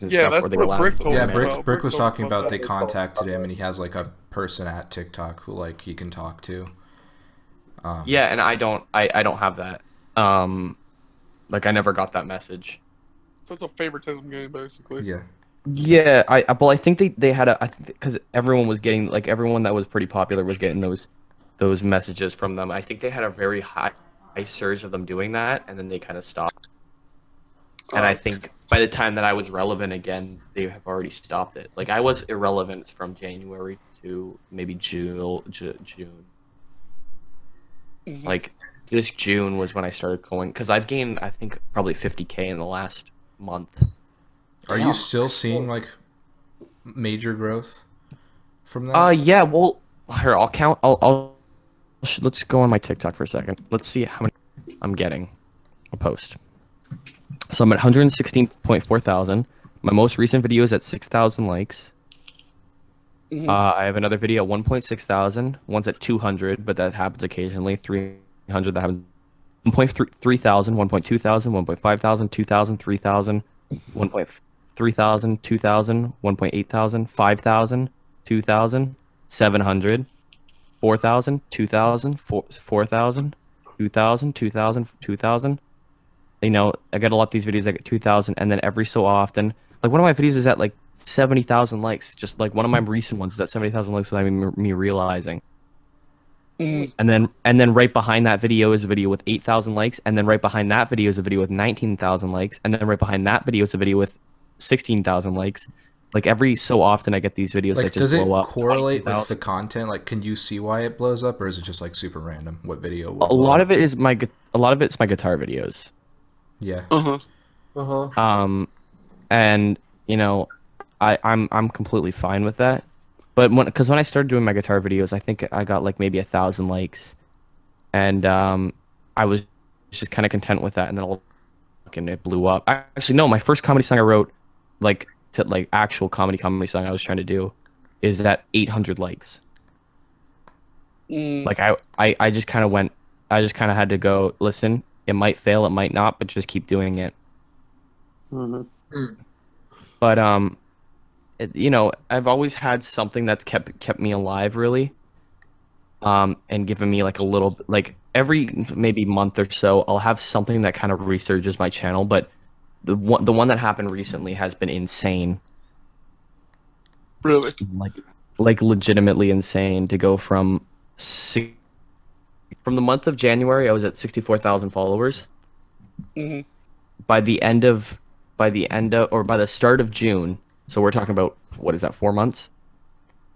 And Yeah, stuff that's where they were what Brick told Yeah, Brick, Brick was told talking about they that. contacted him, and he has like a person at TikTok who like he can talk to. Um, Yeah, and I don't I I don't have that. Um, like I never got that message. So it's a favoritism game, basically. yeah. Yeah, I I- well I think they they had a because everyone was getting like everyone that was pretty popular was getting those those messages from them. I think they had a very high, high surge of them doing that, and then they kind of stopped. And I Oh. think by the time that I was relevant again, they have already stopped it. Like I was irrelevant from January to maybe June. Ju- June. Mhm. Like this June was when I started going because I've gained I think probably 50k in the last month. Are you still seeing like major growth from that? Uh yeah, well here I'll count. I'll, I'll let's go on my TikTok for a second. Let's see how many I'm getting. A post. So I'm at 116.4 thousand. My most recent video is at 6,000 likes. Mhm. Uh, I have another video at 1.6 thousand. One's at 200, but that happens occasionally. 300 that happens. 1.3 3 thousand, 1.2 thousand, 1.5 thousand, 2,000, 3,000, 1.3 thousand, 2,000, 1.8 thousand, 5,000, 2,000, 700, 4,000, 2,000, 4,000, 2,000, 2,000, 2,000. You know, I get a lot of these videos. I get 2,000, and then every so often, like one of my videos is at like 70,000 likes. Just like one of my recent ones is at 70,000 likes without me, me realizing. Mhm. And then and then right behind that video is a video with 8,000 likes, and then right behind that video is a video with 19,000 likes, and then right behind that video is a video with 16,000 likes. Like every so often, I get these videos like, that just blow up. does it blow up. correlate with the content? Like, can you see why it blows up, or is it just like super random? What video? A lot up? of it is my a lot of it's my guitar videos. yeah. Uh-huh. Uh huh. um and you know i i'm i'm completely fine with that. But when because when i started doing my guitar videos i think i got like maybe a thousand likes. And um i was just kind of content with that. And then all and it blew up. I, actually no my first comedy song i wrote like to like actual comedy comedy song i was trying to do is at 800 likes. Mm. like i i, I just kind of went i just kind of had to go listen it might fail it might not but just keep doing it hmm but um it- you know i've always had something that's kept kept me alive really um and given me like a little like every maybe month or so i'll have something that kind of resurges my channel but the one the one that happened recently has been insane Really? like like legitimately insane to go from si- from the month of january i was at 64000 followers Mm-hmm. by the end of by the end of or by the start of June, so we're talking about what is that, four months?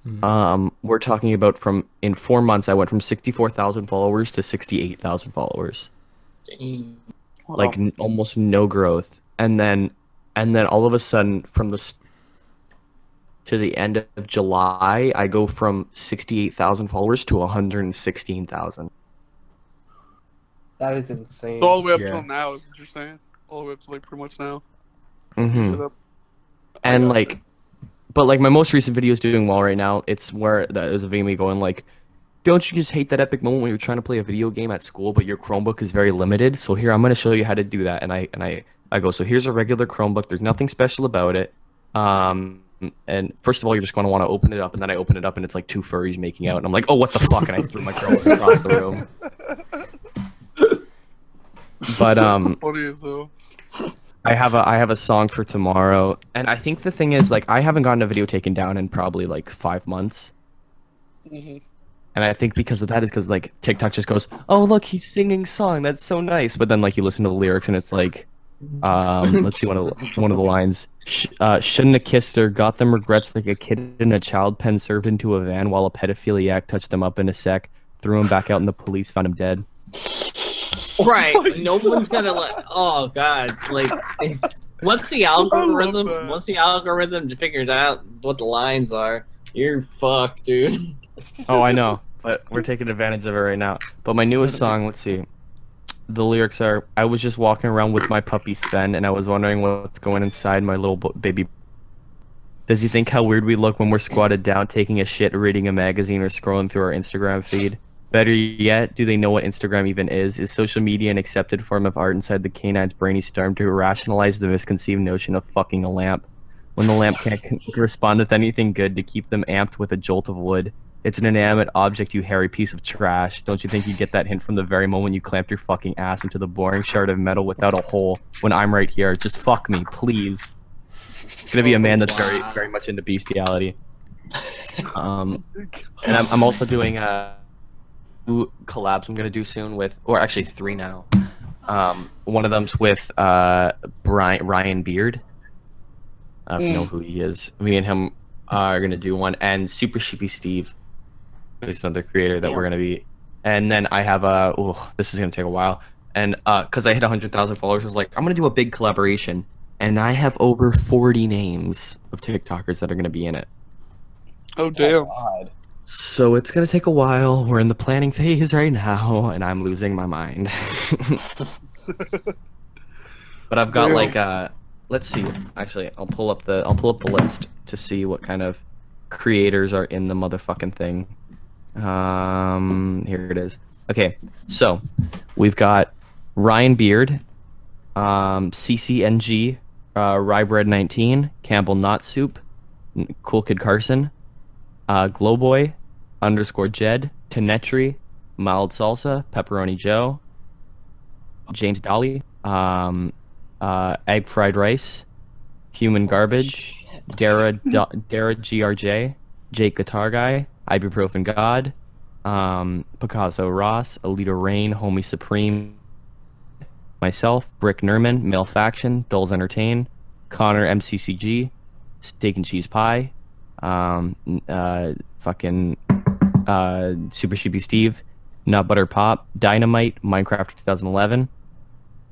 Mhm. Um, we're talking about from in four months, I went from sixty four thousand followers to sixty eight thousand followers, Dang. like n- almost no growth, and then and then all of a sudden from the s- to the end of July, I go from sixty eight thousand followers to one hundred and sixteen thousand. That is insane. So all the way up Yeah. till now is what you're saying? All the way up to like pretty much now. Mm-hmm. And like but like my most recent video is doing well right now. It's where that is a video me going like don't you just hate that epic moment when you're trying to play a video game at school but your chromebook is very limited? So here i'm going to show you how to do that. And i and i i go so here's a regular chromebook. There's nothing special about it. Um and first of all you're just going to want to open it up and then i open it up and it's like two furries making out and i'm like oh what the fuck? And i threw my chromebook across the room. But um Funny as hell. I have a I have a song for tomorrow, and I think the thing is like I haven't gotten a video taken down in probably like five months, hmm and I think because of that is because like TikTok just goes, oh look he's singing song. That's so nice, but then like you listen to the lyrics and it's like, um let's see one of the, one of the lines, Sh- uh, shouldn't have kissed her, got them regrets like a kid in a child pen served into a van while a pedophiliac touched him up in a sec, threw him back out, and the police found him dead. Right. No one's gonna let. Oh god. Like, once the algorithm, that. once the algorithm figures out what the lines are, you're fucked, dude. Oh, I know, but we're taking advantage of it right now. But my newest song, let's see. The lyrics are I was just walking around with my puppy Sven, and I was wondering what's going inside my little bo- baby. Does he think how weird we look when we're squatted down, taking a shit, reading a magazine, or scrolling through our Instagram feed? Better yet, do they know what Instagram even is? Is social media an accepted form of art inside the canine's brainy storm to rationalize the misconceived notion of fucking a lamp? When the lamp can't respond with anything good to keep them amped with a jolt of wood, it's an inanimate object, you hairy piece of trash. Don't you think you get that hint from the very moment you clamped your fucking ass into the boring shard of metal without a hole when I'm right here? Just fuck me, please. Gonna be a man that's very, very much into bestiality. Um, and I'm, I'm also doing uh, two collabs I'm gonna do soon with, or actually three now. Um, one of them's with uh, Brian Ryan Beard. Uh, if you know who he is, me and him are gonna do one, and Super Sheepy Steve is another creator that we're gonna be. And then I have a. Oh, this is gonna take a while. And uh, cause I hit hundred thousand followers, I was like, I'm gonna do a big collaboration, and I have over forty names of TikTokers that are gonna be in it. Oh damn. God. So it's gonna take a while. We're in the planning phase right now, and I'm losing my mind. but I've got like uh let's see. Actually, I'll pull up the I'll pull up the list to see what kind of creators are in the motherfucking thing. Um, here it is. Okay, so we've got Ryan Beard, um, CCNG, uh, Rybread19, Campbell Not Soup, Cool Kid Carson, uh, Glowboy, underscore Jed, Tenetri, Mild Salsa, Pepperoni Joe, James Dolly, um, uh, Egg Fried Rice, Human Garbage, Dara, Do- Dara GRJ, Jake Guitar Guy, Ibuprofen God, um, Picasso Ross, Alita Rain, Homie Supreme, myself, Brick Nerman, Male Faction, Dulls Entertain, Connor MCCG, Steak and Cheese Pie, um, uh, fucking uh, Super Sheepy Steve, Nut Butter Pop, Dynamite, Minecraft 2011,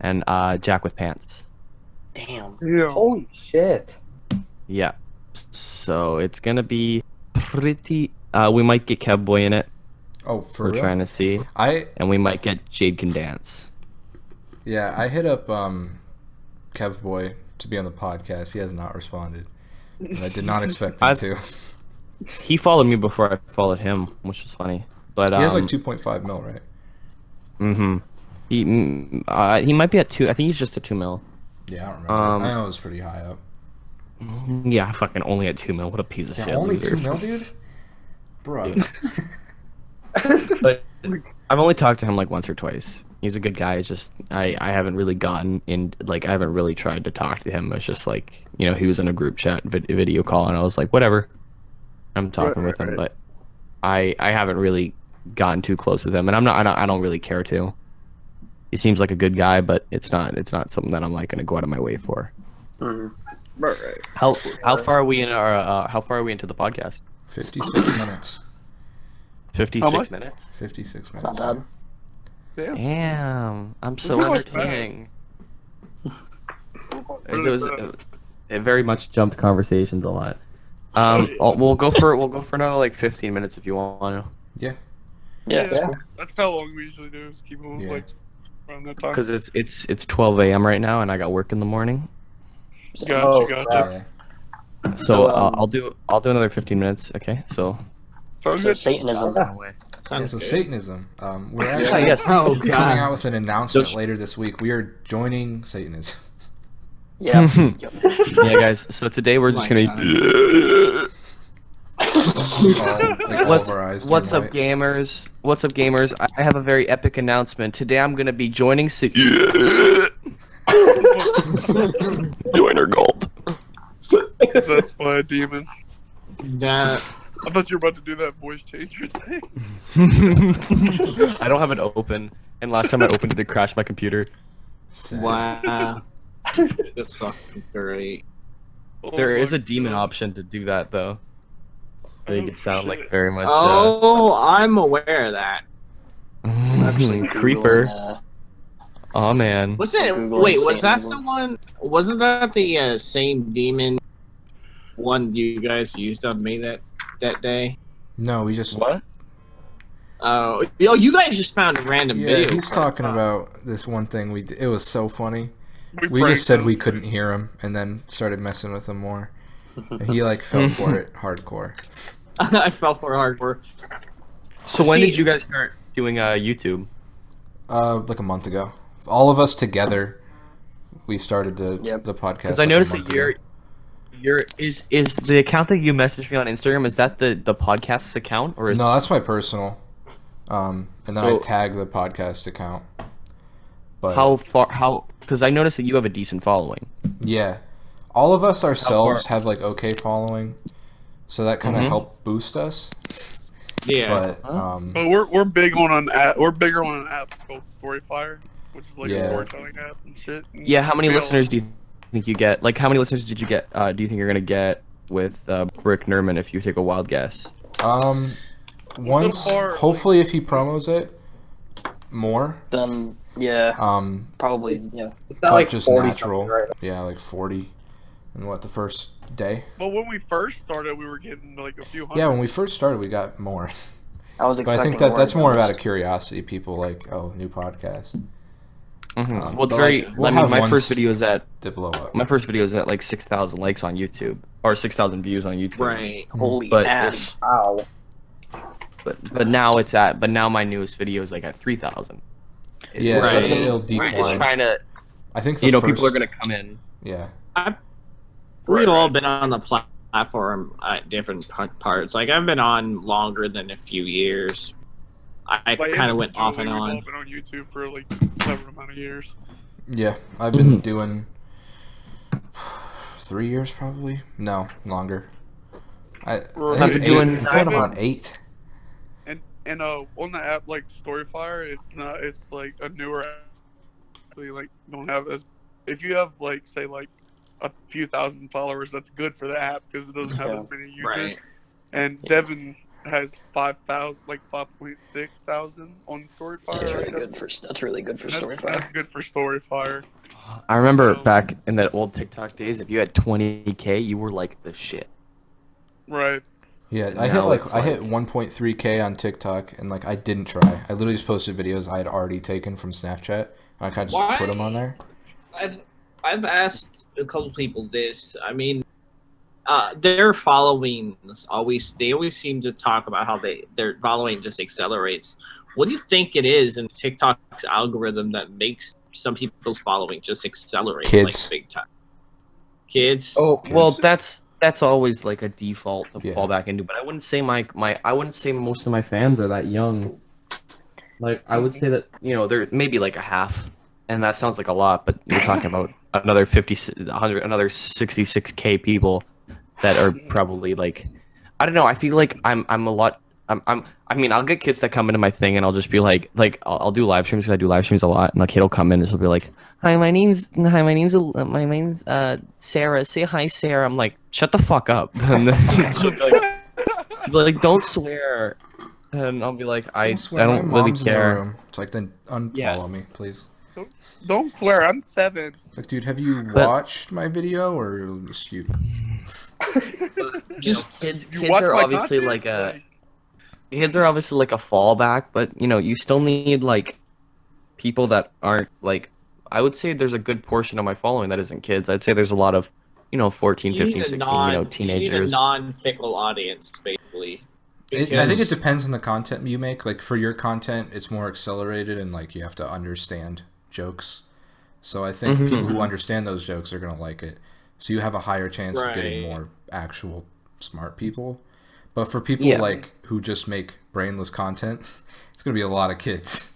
and uh, Jack with Pants. Damn. Yeah. Holy shit. Yeah. So it's gonna be pretty. Uh, we might get Kevboy in it. Oh, for we're real? trying to see, I and we might get Jade can dance. yeah, I hit up um, Kev Boy to be on the podcast. He has not responded, and I did not expect him I've- to. He followed me before I followed him, which was funny. But um, He has like 2.5 mil, right? Mm-hmm. He mm, uh, he might be at two. I think he's just at two mil. Yeah, I don't remember. Um, I know it was pretty high up. Yeah, fucking only at two mil. What a piece of Yeah, shit. only loser. two mil, dude. Bro, but I've only talked to him like once or twice. He's a good guy. It's just I I haven't really gotten in like I haven't really tried to talk to him. It's just like you know he was in a group chat vid- video call and I was like whatever. I'm talking Right, with him, right. but I I haven't really gotten too close with him, and I'm not I don't, I don't really care to. He seems like a good guy, but it's not it's not something that I'm like gonna go out of my way for. Mhm. Right, right. How how far are we in our uh, how far are we into the podcast? 56 minutes. Fifty How six much? minutes. 56 It's minutes. not bad. Damn. Damn, I'm so entertaining. Really it was bad. it very much jumped conversations a lot. Um, I'll- we'll go for we'll go for another like 15 minutes if you want to, Yeah. Yeah. that's, Yeah. cool. that's how long we usually do. Is keep them Yeah. like around that time. because it's it's it's 12 a.m. right now and I got work in the morning. Gotcha, Oh, gotcha. Yeah. So, So, uh, um, I'll do I'll do another 15 minutes. Okay, so Sounds So good. Satanism. Yeah. Yeah, Sounds so good. Satanism. Um, we're Yeah, actually yes. Oh coming god. out with an announcement So- later this week. We are joining Satanism. Yeah. Yeah, guys. So today we're just gonna. Uh, God. All, What's of our eyes What's up, white. gamers? What's up, gamers? I have a very epic announcement. Today I'm gonna be joining. Sa- Joiner Gold. That's by a demon. That I thought you were about to do that voice changer thing. I don't have it open, and last time I opened it, it crashed my computer. Wow. That's fucking great. Oh There is a demon God. option to do that though. They Oh, can sound like very much. Uh, Oh, I'm aware of that. Actually, creeper. Googling, uh, Oh man. Was it? Google Wait, was that Satanism. the one? Wasn't that the uh, same demon one you guys used on me that that day? No, we just. What? Oh, yo, you guys just found a random Yeah, video. he's talking about this one thing we. d- It was so funny. We pranked just said we couldn't hear him, and then started messing with him more. And he like fell for it hardcore. I fell for hardcore. So when See- did you guys start doing uh YouTube? Uh, like a month ago. All of us together, we started the Yep. the podcast. Because I like, a noticed month that your ago. your is is the account that you messaged me on Instagram is that the the podcast's account or is No, that's my personal. Um, and then I tag the podcast account. But how far how because I noticed that you have a decent following. yeah, all of us ourselves have like okay following, so that kind of Mhm. helped boost us. Yeah. But Huh? um, But we're we're big on an app. We're bigger on an app called Storyfire, which is like Yeah. a storytelling app and shit. And Yeah, how many we got- listeners do you think you get? Like, how many listeners did you get? Uh, do you think you're gonna get with uh, Brick Nerman if you take a wild guess? Um, once, far, hopefully, if he promos it more, Then yeah, um, probably yeah. It's not like just 40 natural. right? Yeah, like forty, and what the first day? But when we first started, we were getting like a few hundred. Yeah, when we first started, we got more. I was But. I think that that's more out of curiosity. People like, oh, new podcast Mm-hmm. Um, well, it's very. like, we'll I mean, my first video is at to blow up. my first video is at like six thousand likes on YouTube or six thousand views on YouTube. Right. Holy But ass! Ow. But but now it's at but now my newest video is like at three thousand. Yeah, so it's, it'll it's decline. trying to I think you know first, people are gonna come in. Yeah, We've Right, all right. been on the platform at different parts. Like I've been on longer than a few years. I, I Like, kind of went off and on. We've been on YouTube for like whatever amount of years. yeah. I've been mm-hmm. doing three years probably. No, longer. I, Right. I I've think been doing- I'm going on eight. And and uh on the app like Storyfire, it's not it's like a newer app. So you like don't have as if you have like say like a few thousand followers, that's good for the app because it doesn't have Yeah. as many users. Right. And Devin has five thousand, like five point six thousand on Storyfire. That's right? really good for that's really good for That's, Storyfire. that's good for Storyfire. I remember So- back in the old TikTok days, if you had twenty k, you were like the shit. Right. Yeah, And I hit now like I hit 1.3k on TikTok, and like I didn't try. I literally just posted videos I had already taken from Snapchat. I kind of just Why? put them on there. I've I've asked a couple people this. I mean, uh, their followings always they always seem to talk about how they their following just accelerates. What do you think it is in TikTok's algorithm that makes some people's following just accelerate Kids. like big time? Kids. Oh Kids. well, that's that's always like a default to Yeah. fall back into. But I wouldn't say my my I wouldn't say most of my fans are that young. Like I would mm-hmm. say that you know they're maybe like a half, and that sounds like a lot, but you're talking about another 50, 100, another sixty six k people that are mm-hmm. probably like, I don't know. I feel like I'm I'm a lot. I'm, I'm I mean I'll get kids that come into my thing and I'll just be like like I'll, I'll do live streams because I do live streams a lot and a kid will come in and she'll be like hi my name's hi my name's uh, my name's uh Sarah say hi Sarah I'm like shut the fuck up and then she'll be like, she'll be like don't swear and I'll be like I Don't swear, I don't really mom's in the care. It's like then unfollow Yeah. me, please. Don't swear, I'm seven. It's like, dude, have you But- watched my video or just you? just kids kids watch are obviously content? like a kids are obviously like a fallback, but you know, you still need like people that aren't like I would say there's a good portion of my following that isn't kids. I'd say there's a lot of, you know, 14, You 15, 16, non- you know, You teenagers. need a non-fickle audience, basically. It, I think it depends on the content you make. Like for your content, it's more accelerated and like you have to understand jokes. So I think Mhm. people who understand those jokes are gonna like it. So you have a higher chance of getting more actual smart people. But for people Yeah. like who just make brainless content, it's gonna be a lot of kids.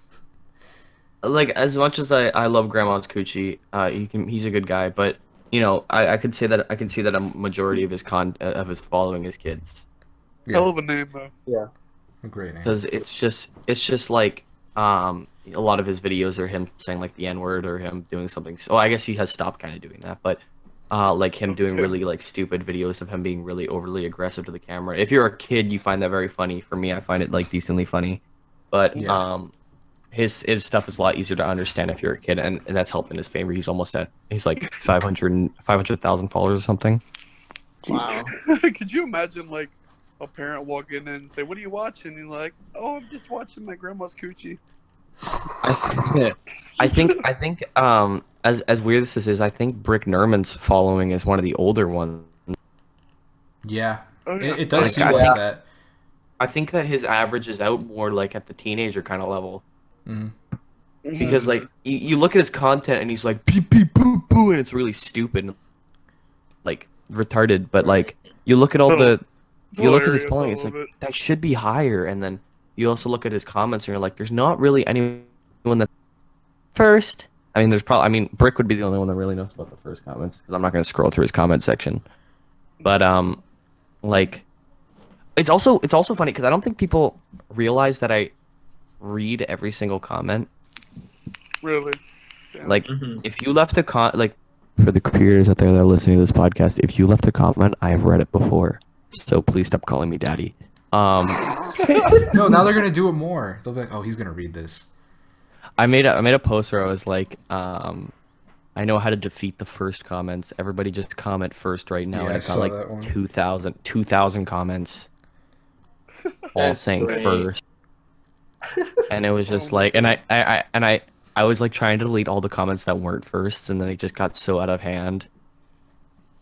like as much as I, I love Grandma's Coochie, uh, he can he's a good guy, but you know, I, I could say that I can see that a majority of his con uh, of his following is kids. Hell of a name though. Yeah. A great name. because it's just it's just like um a lot of his videos are him saying like the n word or him doing something so i guess he has stopped kind of doing that but uh like him doing really like stupid videos of him being really overly aggressive to the camera if you're a kid you find that very funny for me i find it like decently funny but Yeah. um his his stuff is a lot easier to understand if you're a kid and, and that's helped in his favor he's almost at he's like 500 500000 followers or something Wow. Could you imagine like a parent walk in and say, "What are you watching?" And you're like, "Oh, I'm just watching my grandma's coochie." I think I think um as as weird as this is, I think Brick Nerman's following is one of the older ones. Yeah, Oh, it, it does Like, seem I like think- that. I think that his average is out more like at the teenager kind of level Mhm. because like you, you look at his content and he's like beep beep boo boo and it's really stupid, like retarded. But like you look at all the It's you look at his hilarious, following, it's like it. that should be higher, and then you also look at his comments and you're like, there's not really anyone that first. I mean, there's probably I mean Brick would be the only one that really knows about the first comments because I'm not gonna scroll through his comment section, but um, like it's also it's also funny because I don't think people realize that I read every single comment. really. Yeah. Like Mhm. if you left a con like for the creators out there that are listening to this podcast, if you left a comment, I have read it before. So please stop calling me daddy. Um, No, now they're gonna do it more. They'll be like, "Oh, he's gonna read this." I made a, I made a post where I was like, um, I know how to defeat the first comments. Everybody just comment first right now. Yeah, and I I got like that one. 2,000 2,000 comments, all saying great. first. And it was just like, and I, I, I, and I, I was like trying to delete all the comments that weren't firsts, and then it just got so out of hand.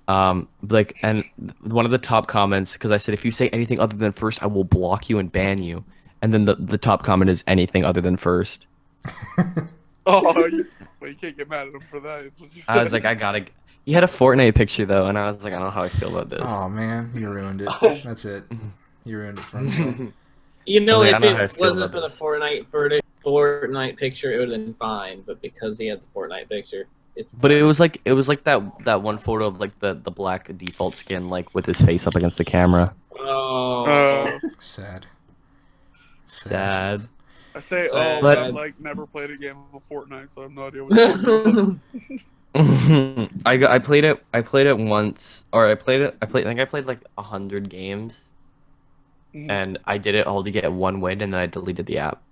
Um, like, and one of the top comments, because I said, if you say anything other than first, I will block you and ban you. And then the, the top comment is anything other than first. Oh, you, well, you can't get mad at him for that. What you I was like, I gotta. He had a Fortnite picture though, and I was like, I don't know how I feel about this. Oh man, you ruined it. That's it. You ruined it for me. You know, I was if like, I don't know it wasn't for about the this. Fortnite verdict, Fortnite picture, it would have been fine. But because he had the Fortnite picture, it's. But it was like it was like that that one photo of like the the black default skin like with his face up against the camera. Oh. Uh, Sad. Sad. I say, Sad. oh, But- I've like never played a game of Fortnite, so I have no idea what you're talking about. I I played it I played it once or I played it I played I think I played like a hundred games Mhm. and I did it all to get one win and then I deleted the app.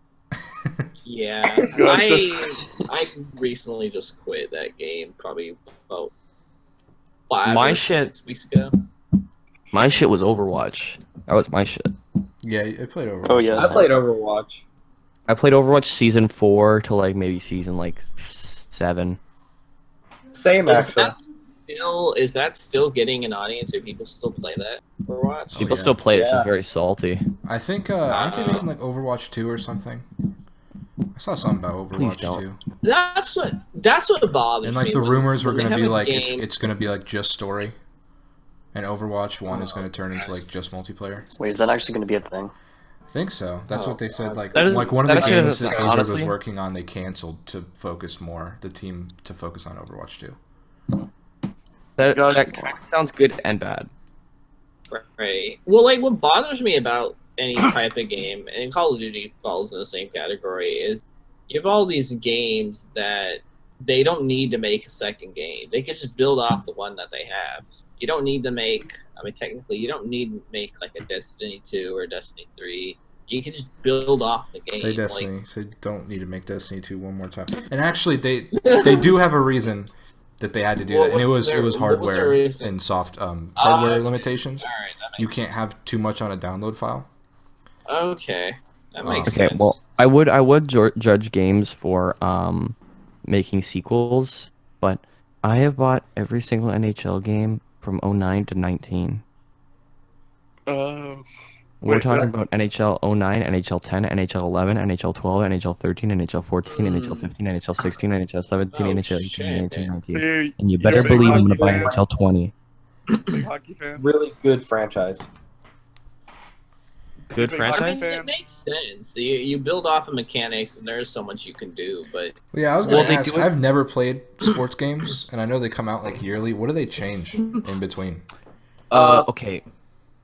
yeah, Gotcha. I I recently just quit that game probably about five My or shit- six weeks ago. My shit was Overwatch. That was my shit. Yeah, I played over. Oh yeah. I played Overwatch. I played Overwatch season four to like maybe season like seven. Same Is actually. that still is that still getting an audience? Do people still play that Overwatch? Oh, People yeah. still play it. It's Yeah. just very salty. I think uh, aren't they making like Overwatch two or something? I saw something about Please Overwatch don't. two, That's what that's what bothers and like me. the rumors were gonna be like it's game- it's gonna be like just story, and Overwatch one is gonna turn into like just multiplayer. Wait, is that actually going to be a thing? I think so. That's Oh, what they said. God. Like That is- like one of the games that sound- Blizzard was working on, they canceled to focus more the team to focus on Overwatch two. That, that sounds good and bad. Right. Well, like what bothers me about any type of game, and Call of Duty falls in the same category, is you have all these games that they don't need to make a second game. They can just build off the one that they have. You don't need to make. I mean, technically, you don't need to make like a Destiny two or Destiny three. You can just build off the game. Say like- Destiny. Say don't need to make Destiny two one more time. And actually, they they do have a reason that they had to do What that, and it was was their- it was what was hardware and soft um, Ah, hardware okay. limitations. All right. You can't have too much on a download file. okay. That Uh, makes Okay, sense. well, I would I would ju- judge games for um making sequels, but I have bought every single NHL game from 09 to 19. Uh, We're Wait, talking that's- about NHL 09, NHL 10, NHL 11, NHL 12, NHL 13, NHL 14, NHL Mm. 15, NHL 16, NHL 17, Oh, NHL 18, shit. NHL 19. see, And you you're better big believe I'm gonna buy fan. NHL 20. Big hockey fan. Really good franchise. Good big I mean, it makes sense. You, you build off of mechanics, and there's so much you can do. But Well, yeah, I was gonna they ask. do I've never played sports games, and I know they come out like yearly. What do they change in between? Uh, okay.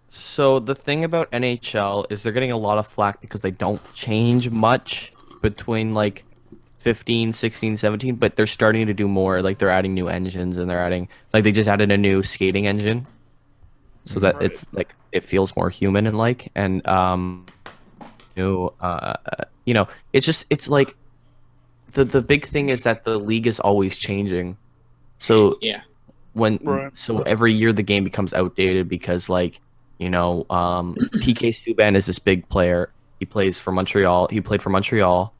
So the thing about NHL is they're getting a lot of flack because they don't change much between like 15, 16, 17, but they're starting to do more. Like they're adding new engines and they're adding like they just added a new skating engine. So that Right. it's like it feels more human and like and um new uh you know, it's just it's like the the big thing is that the league is always changing. So yeah, when Right. so every year the game becomes outdated because like you know um PK Subban is this big player. He plays for Montreal. He played for Montreal,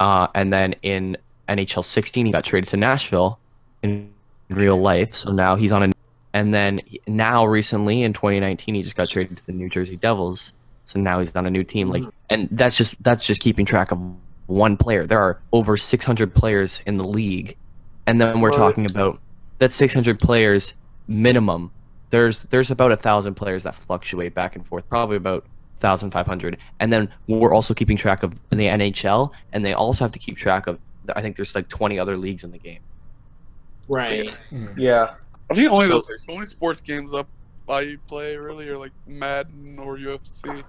uh, and then in NHL 16 he got traded to Nashville in real life. So now he's on a and then now recently in 2019 he just got traded to the New Jersey Devils. So now he's on a new team. Like mm-hmm. and that's just that's just keeping track of one player. There are over 600 players in the league, and then we're Right. talking about that's 600 players minimum. There's there's about a thousand players that fluctuate back and forth, probably about 1,500. And then we're also keeping track of the NHL, and they also have to keep track of. I think there's like 20 other leagues in the game. right. Yeah. I think only So those there's- the only sports games up I play really are like Madden or UFC,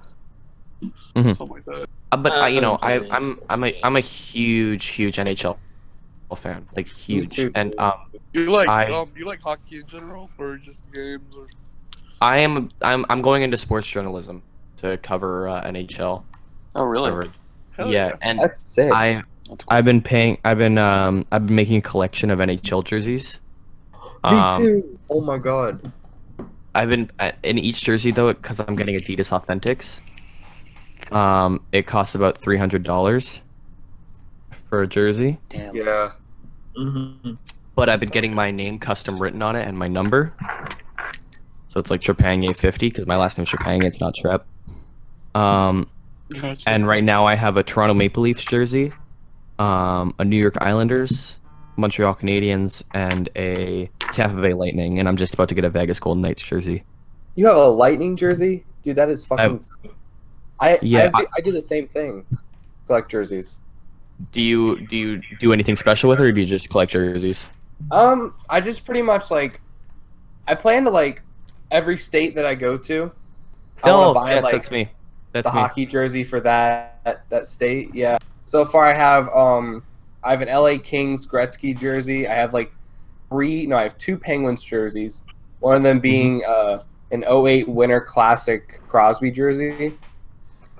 Mhm. something like that. Uh, but Uh, I, you know, I, I'm I'm sports I'm a games. I'm a huge huge NHL fan, like huge. And um, You like I- um you like hockey in general or just games or I am I'm I'm going into sports journalism to cover uh, NHL. Oh, really? coverage. Yeah, yeah. and That's sick. I I've been paying. I've been um I've been making a collection of NHL jerseys. Me Um, too. Oh my god. I've been uh, in each jersey though because I'm getting Adidas Authentics. Um, it costs about three hundred dollars for a jersey, Damn. Yeah. Mm-hmm. but I've been getting my name custom written on it and my number. So it's like Trepanier 50 because my last name is Trepanier. It's not Trepp. Um, Gotcha. and right now I have a Toronto Maple Leafs jersey, um, a New York Islanders, Montreal Canadiens, and a Tampa Bay Lightning. And I'm just about to get a Vegas Golden Knights jersey. You have a lightning jersey, dude. That is fucking. I Yeah, I, do, I do the same thing. Collect jerseys. Do you do you do anything special with it, or do you just collect jerseys? Um, I just pretty much like. I plan to like every state that I go to. I want Oh, buy yeah, like that's me. That's the me. hockey jersey for that that state. Yeah. So far, I have um, I have an LA Kings Gretzky jersey. I have like three. No, I have two Penguins jerseys. One of them being uh, an 08 Winter Classic Crosby jersey,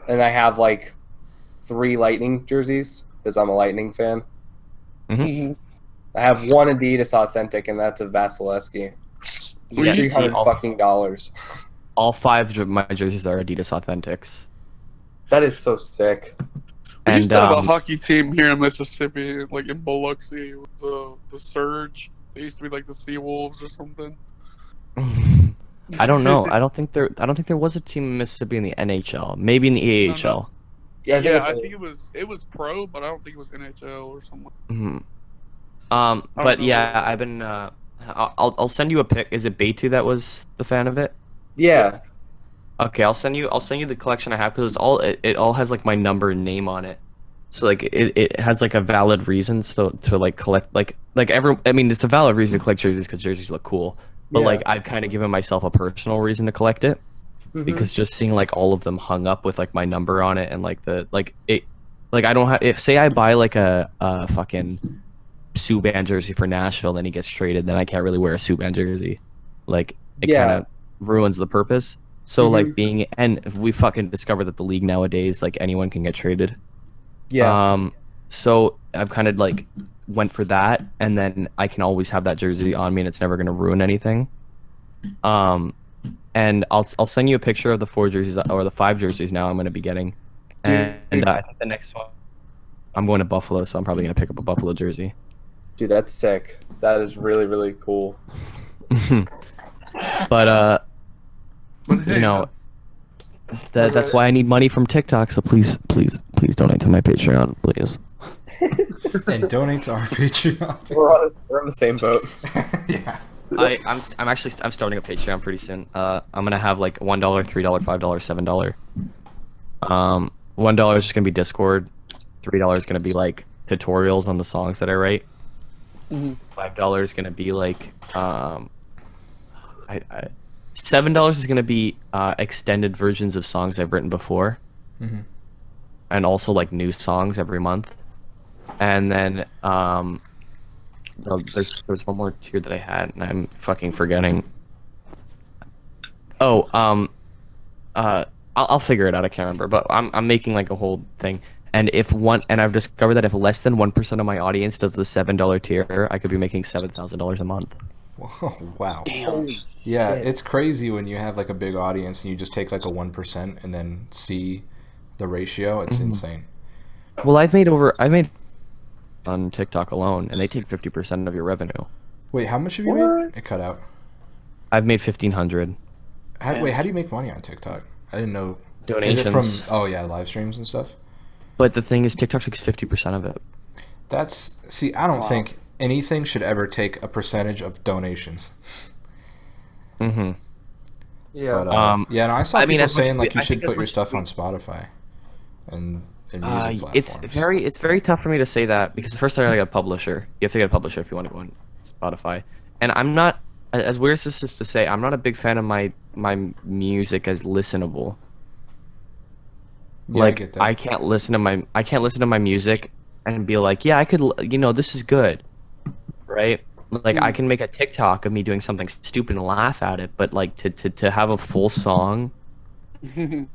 and I have like three Lightning jerseys because I'm a Lightning fan. Mhm. I have one Adidas Authentic, and that's a Vasilevsky. Yeah, Three see, hundred all, fucking dollars. all five of my jerseys are Adidas Authentics. That is so sick. We used And to have um, a hockey team here in Mississippi, like in Biloxi, with the the Surge. They used to be like the Sea Wolves or something. I don't know. I don't think there. I don't think there was a team in Mississippi in the NHL. Maybe in the No, AHL. no. Yeah, I think yeah, it's I a- think it was it was pro, but I don't think it was NHL or something. Mhm. Um, but know. yeah, I've been. Uh, I'll I'll- I'll send you a pic. Is it Batu that was the fan of it? yeah. Okay, I'll send you. I'll send you the collection I have because it's all. It, it all has like my number and name on it. So like it, it has like a valid reason so to like collect like like every. I mean, it's a valid reason to collect jerseys because jerseys look cool. But Yeah. like I've kind of given myself a personal reason to collect it. Mhm. because just seeing like all of them hung up with like my number on it and like the like it like I don't have if say I buy like a a fucking Subban jersey for Nashville then he gets traded then I can't really wear a Subban jersey like it Yeah. kind of ruins the purpose so Mhm. like being and we fucking discover that the league nowadays like anyone can get traded yeah. um so I've kind of like went for that and then I can always have that jersey on me and it's never going to ruin anything um and I'll I'll send you a picture of the four jerseys or the five jerseys now I'm going to be getting Dude. and, and uh, I think the next one I'm going to Buffalo so I'm probably going to pick up a Buffalo jersey Dude, that's sick. That is really, really cool. but uh But hey, you know that that's why I need money from TikTok so please please please donate to my Patreon please and donate to our Patreon. We're on, the- we're on the same boat. yeah. I, I'm I'm actually I'm starting a Patreon pretty soon. Uh, I'm gonna have like one dollar, three dollar, five dollar, seven dollar. Um, one dollar is just gonna be Discord. Three dollars is gonna be like tutorials on the songs that I write. Mhm. Five dollars is gonna be like um, I, I seven dollars is gonna be uh, extended versions of songs I've written before, Mhm. and also like new songs every month. And then um, Oh, there's there's one more tier that I had, and I'm fucking forgetting. Oh, um, uh, I'll, I'll figure it out. I can't remember, but I'm I'm making like a whole thing. And if one, and I've discovered that if less than one percent of my audience does the seven dollar tier, I could be making seven thousand dollars a month. Whoa, wow. Damn. Yeah, shit. it's crazy when you have like a big audience and you just take like a one percent and then see the ratio. It's Mhm. insane. Well, I've made over I've made on TikTok alone, and they take fifty percent of your revenue. Wait, how much have you made? It cut out. I've made fifteen hundred How, wait, how do you make money on TikTok? I didn't know. donations. Is it from? Oh yeah, live streams and stuff. But the thing is, TikTok takes fifty percent of it. That's see. I don't Wow. think anything should ever take a percentage of donations. Mm-hmm. Yeah. But uh, Um, yeah, no, I saw I people mean, saying like you I should put your stuff we- on Spotify and and Uh, music it's very it's very tough for me to say that because first I gotta get a publisher. You have to get a publisher if you want to go on Spotify. And I'm not as weird as this is to say, I'm not a big fan of my my music as listenable. Yeah, I like get that. I can't listen to my I can't listen to my music and be like, yeah, I could, you know, this is good, right? Like I can make a TikTok of me doing something stupid and laugh at it, but like to to, to have a full song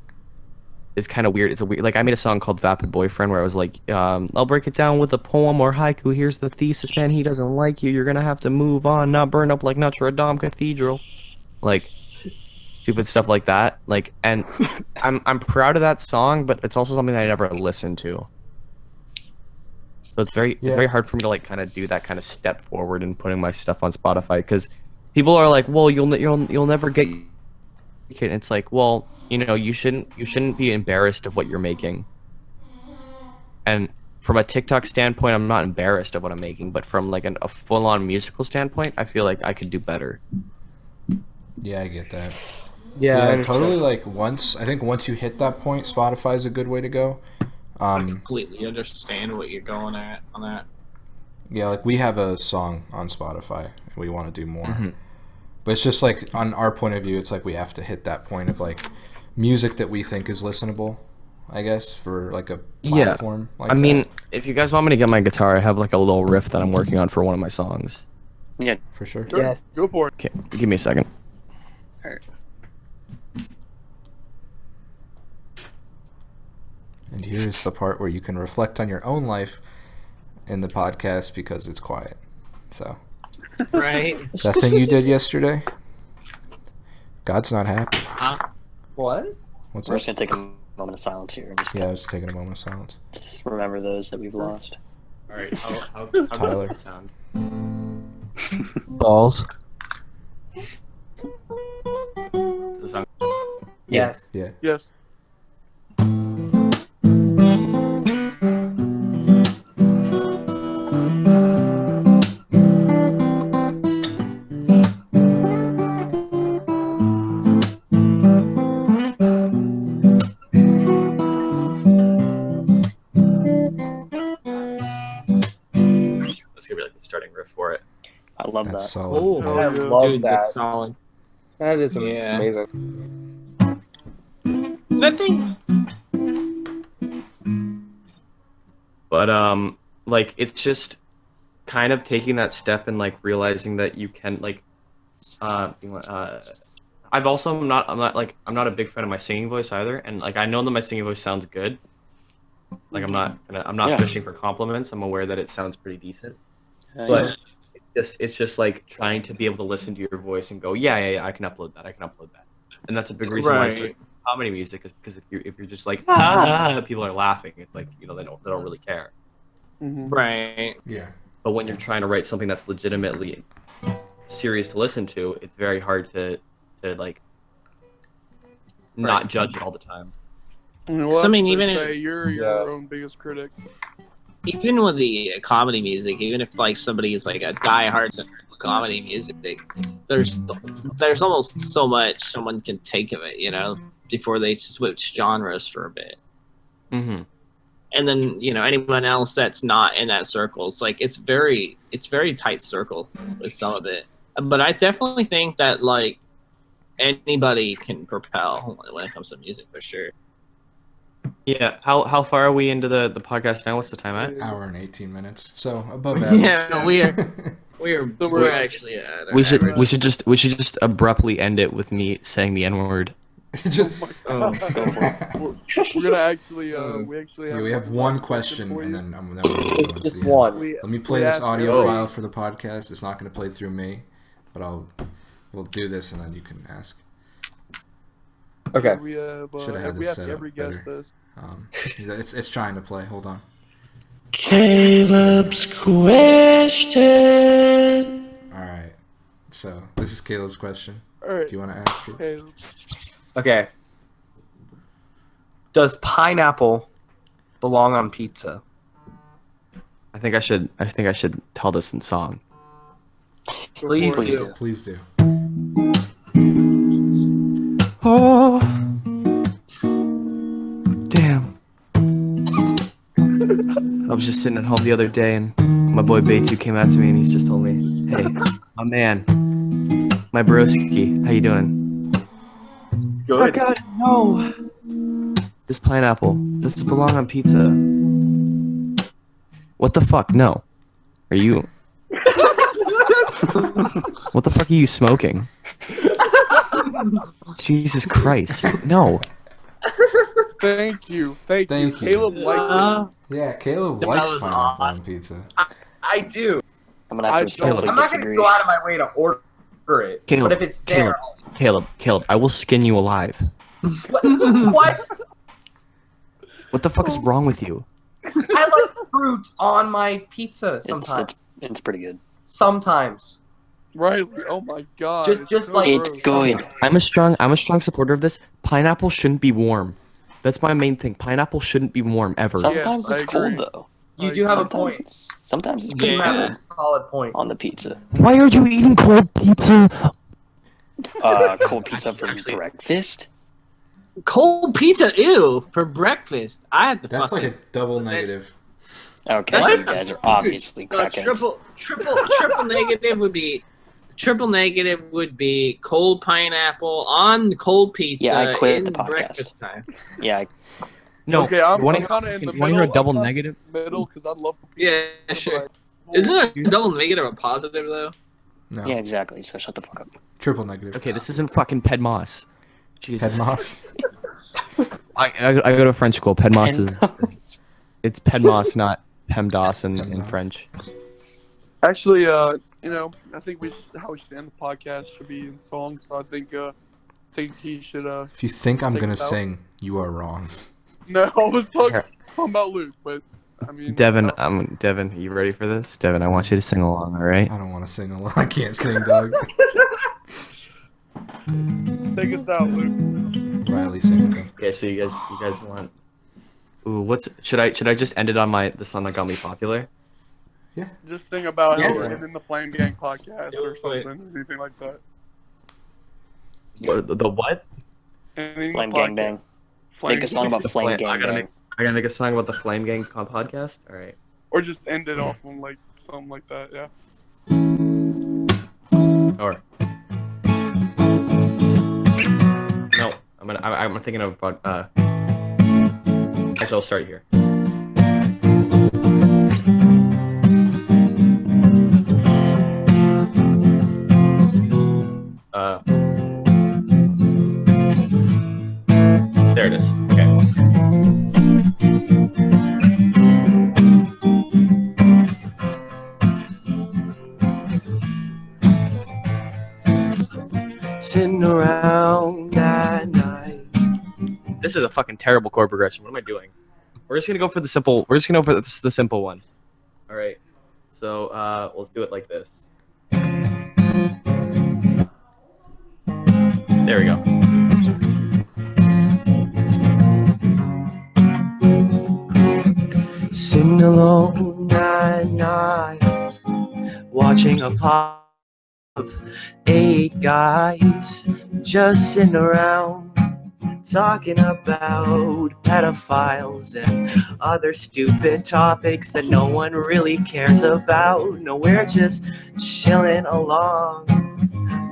is kind of weird. It's a weird. Like I made a song called "Vapid Boyfriend" where I was like, um, "I'll break it down with a poem or haiku. Here's the thesis, man. He doesn't like you. You're gonna have to move on, not burn up like Notre Dame Cathedral." Like stupid stuff like that. Like, and I'm I'm proud of that song, but it's also something that I never listened to. So it's very Yeah. it's very hard for me to like kind of do that kind of step forward in putting my stuff on Spotify because people are like, "Well, you'll you'll you'll never get." And it's like, well, you know, you shouldn't you shouldn't be embarrassed of what you're making. And from a TikTok standpoint, I'm not embarrassed of what I'm making, but from like an, a full-on musical standpoint, I feel like I could do better. Yeah, I get that. Yeah, Yeah, totally. Like once, I think once you hit that point, Spotify is a good way to go. I Um, completely understand what you're going at on that. yeah, like we have a song on Spotify, and we want to do more. Mhm. But it's just like on our point of view, it's like we have to hit that point of like music that we think is listenable. I guess for like a Yeah. platform. Like I mean, if you guys want me to get my guitar, I have like a little riff that I'm working on for one of my songs. Yeah, for sure. Sure, Yes. Go for it. Okay, give me a second. And here's the part where you can reflect on your own life in the podcast because it's quiet. So Right? that thing you did yesterday, God's not happy. Huh? What? What's we're up? just gonna take a moment of silence here and just, Yeah, I was taking a moment of silence. just remember those that we've lost. All right, how, how, how Tyler. that sound? Balls. The song. Yes. Yeah. Yes. The for it. I love That's that. solid. Oh, Hell I yeah. love dude, that. that's solid. That is Yeah. amazing. Nothing. but um like it's just kind of taking that step and like realizing that you can like uh, you know, uh I've also I'm not I'm not like I'm not a big fan of my singing voice either and like I know that my singing voice sounds good like I'm not gonna, I'm not Yeah. fishing for compliments I'm aware that it sounds pretty decent but it's just it's just like trying to be able to listen to your voice and go yeah yeah, yeah I can upload that I can upload that and that's a big reason why I Right. started comedy music is because if you're if you're just like ah people are laughing it's like you know they don't they don't really care Mhm. right. Yeah. but when you're trying to write something that's legitimately serious to listen to, it's very hard to to like not Right. judge it all the time. Well, So, I mean, even say, you're your Yeah. own biggest critic. Even with the comedy music, even if like somebody is like a diehard comedy music, there's there's almost so much someone can take of it, you know, before they switch genres for a bit. Mm-hmm. and then you know anyone else that's not in that circle it's like it's very it's very tight circle with some of it but i definitely think that like anybody can propel when it comes to music for sure Yeah. How how far are we into the the podcast now? What's the time at? Hour and 18 minutes. So above average. yeah we are we are So we're, we're- actually at our We should average. we should just we should just abruptly end it with me saying the n word. Just- Oh, we're, we're gonna actually, uh, Uh, we actually yeah, have, we have one question, and then, um, then we'll go on to Just the one. We, Let me play we this audio every- file for the podcast. It's not going to play through me, but I'll we'll do this, and then you can ask. Okay. We have, uh, Should have had we this ask set up every guest better. this. Um, it's it's trying to play. Hold on. Caleb's question. All right. So this is Caleb's question. All right. Do you want to ask it? Hey, Okay. Does pineapple belong on pizza? I think I should I think I should tell this in song. go Please for do. Please do. Oh. Was just sitting at home the other day and my boy Betu came out to me and he's just told me, Hey, my man, my broski, how you doing? Good. Oh god, no. This pineapple, does it belong on pizza? What the fuck? No. Are you? what the fuck are you smoking? Jesus Christ! No. Thank you, thank, Thank you. you. Caleb likes Uh, Yeah, Caleb That likes was pineapple odd. on pizza. I do. I'm gonna have to I- respectfully I'm not going to go out of my way to order it. Caleb, but if it's there, Caleb, Caleb, I will skin you alive. what? What the fuck is wrong with you? I like fruit on my pizza sometimes. it's it's pretty good. Sometimes. it. Riley, oh my god. Just- just so like- It's gross. good. I'm a strong, I'm a strong supporter of this. Pineapple shouldn't be warm. That's my main thing. Pineapple shouldn't be warm ever. Sometimes I it's cold agree. though. You Like, do have a Sometimes point. it's sometimes it's You pretty have Yeah. a solid point. on the pizza. Why are you eating cold pizza? Uh, cold pizza for Actually- breakfast. Cold pizza, ew, for breakfast. I had to That's like fucking. a double negative. Okay, That's you a- guys are obviously Uh, crackheads. triple, triple, triple negative would be. Triple negative would be cold pineapple on cold pizza Yeah, I quit in the podcast. breakfast time. Yeah, I- No. Okay, I'm, you wanna, I'm kind of in the you wanna hear a double I'm negative? Middle, because I love Yeah, pizza. sure. Isn't a double negative a positive though? No, yeah, exactly. So shut the fuck up. triple negative. Okay, this isn't fucking Pedmos. Jesus. Pedmos. I, I, I go to French school. Pedmos is, is it's Pedmos, not PEMDAS in, in French. Actually, uh, you know, I think we should, how we should end the podcast should be in song. So I think, uh, think he should. Uh, If you think I'm gonna sing, you are wrong. no, I was talking, Here. talking about Luke, but I mean, Devin, you know, um, Devin, are you ready for this? Devin, I want you to sing along. All right. I don't want to sing along. I can't sing, dog. take us out, Luke. Riley, sing with him. Okay, so you guys, you guys want? Ooh, what's should I should I just end it on my the song that got me popular? Just sing about Yeah. how we're in the Flame Gang podcast Do or something, play anything like that. What, the what? Any Flame podcast- Gang Bang. Flame Make a song about The Flame Flame- I Gang gotta Bang. make- I gotta make a song about the Flame Gang podcast. All right. or just end it off on like something like that. Yeah. Or no, I'm gonna. I, I'm thinking of, Uh, actually, I'll start here. Sitting around at night. This is a fucking terrible chord progression. What am I doing? We're just gonna go for the simple. We're just gonna go for the, the simple one. All right. So uh, let's do it like this. There we go. Sitting alone at night, watching a pop of eight guys just sitting around talking about pedophiles and other stupid topics that no one really cares about. No, we're just chilling along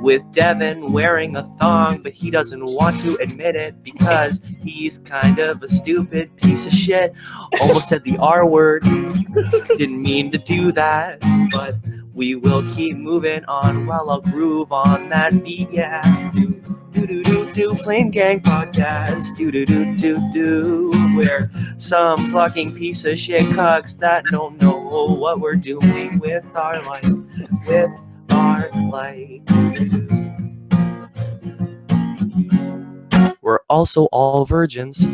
with Devin wearing a thong, but he doesn't want to admit it because he's kind of a stupid piece of shit. Almost said the R word. Didn't mean to do that, but we will keep moving on while I'll groove on that beat. Yeah. Do do do do do Flame Gang podcast. Do do do do do. We're some fucking piece of shit cucks that don't know what we're doing with our life. With our life. We're also all virgins.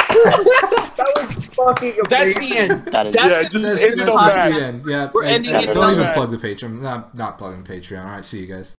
Fucking That's the end. That is That's yeah, just That's, end that's that's the end. Yeah. We're and- ending and it Don't even plug the Patreon. Not not plugging Patreon. All right. See you guys.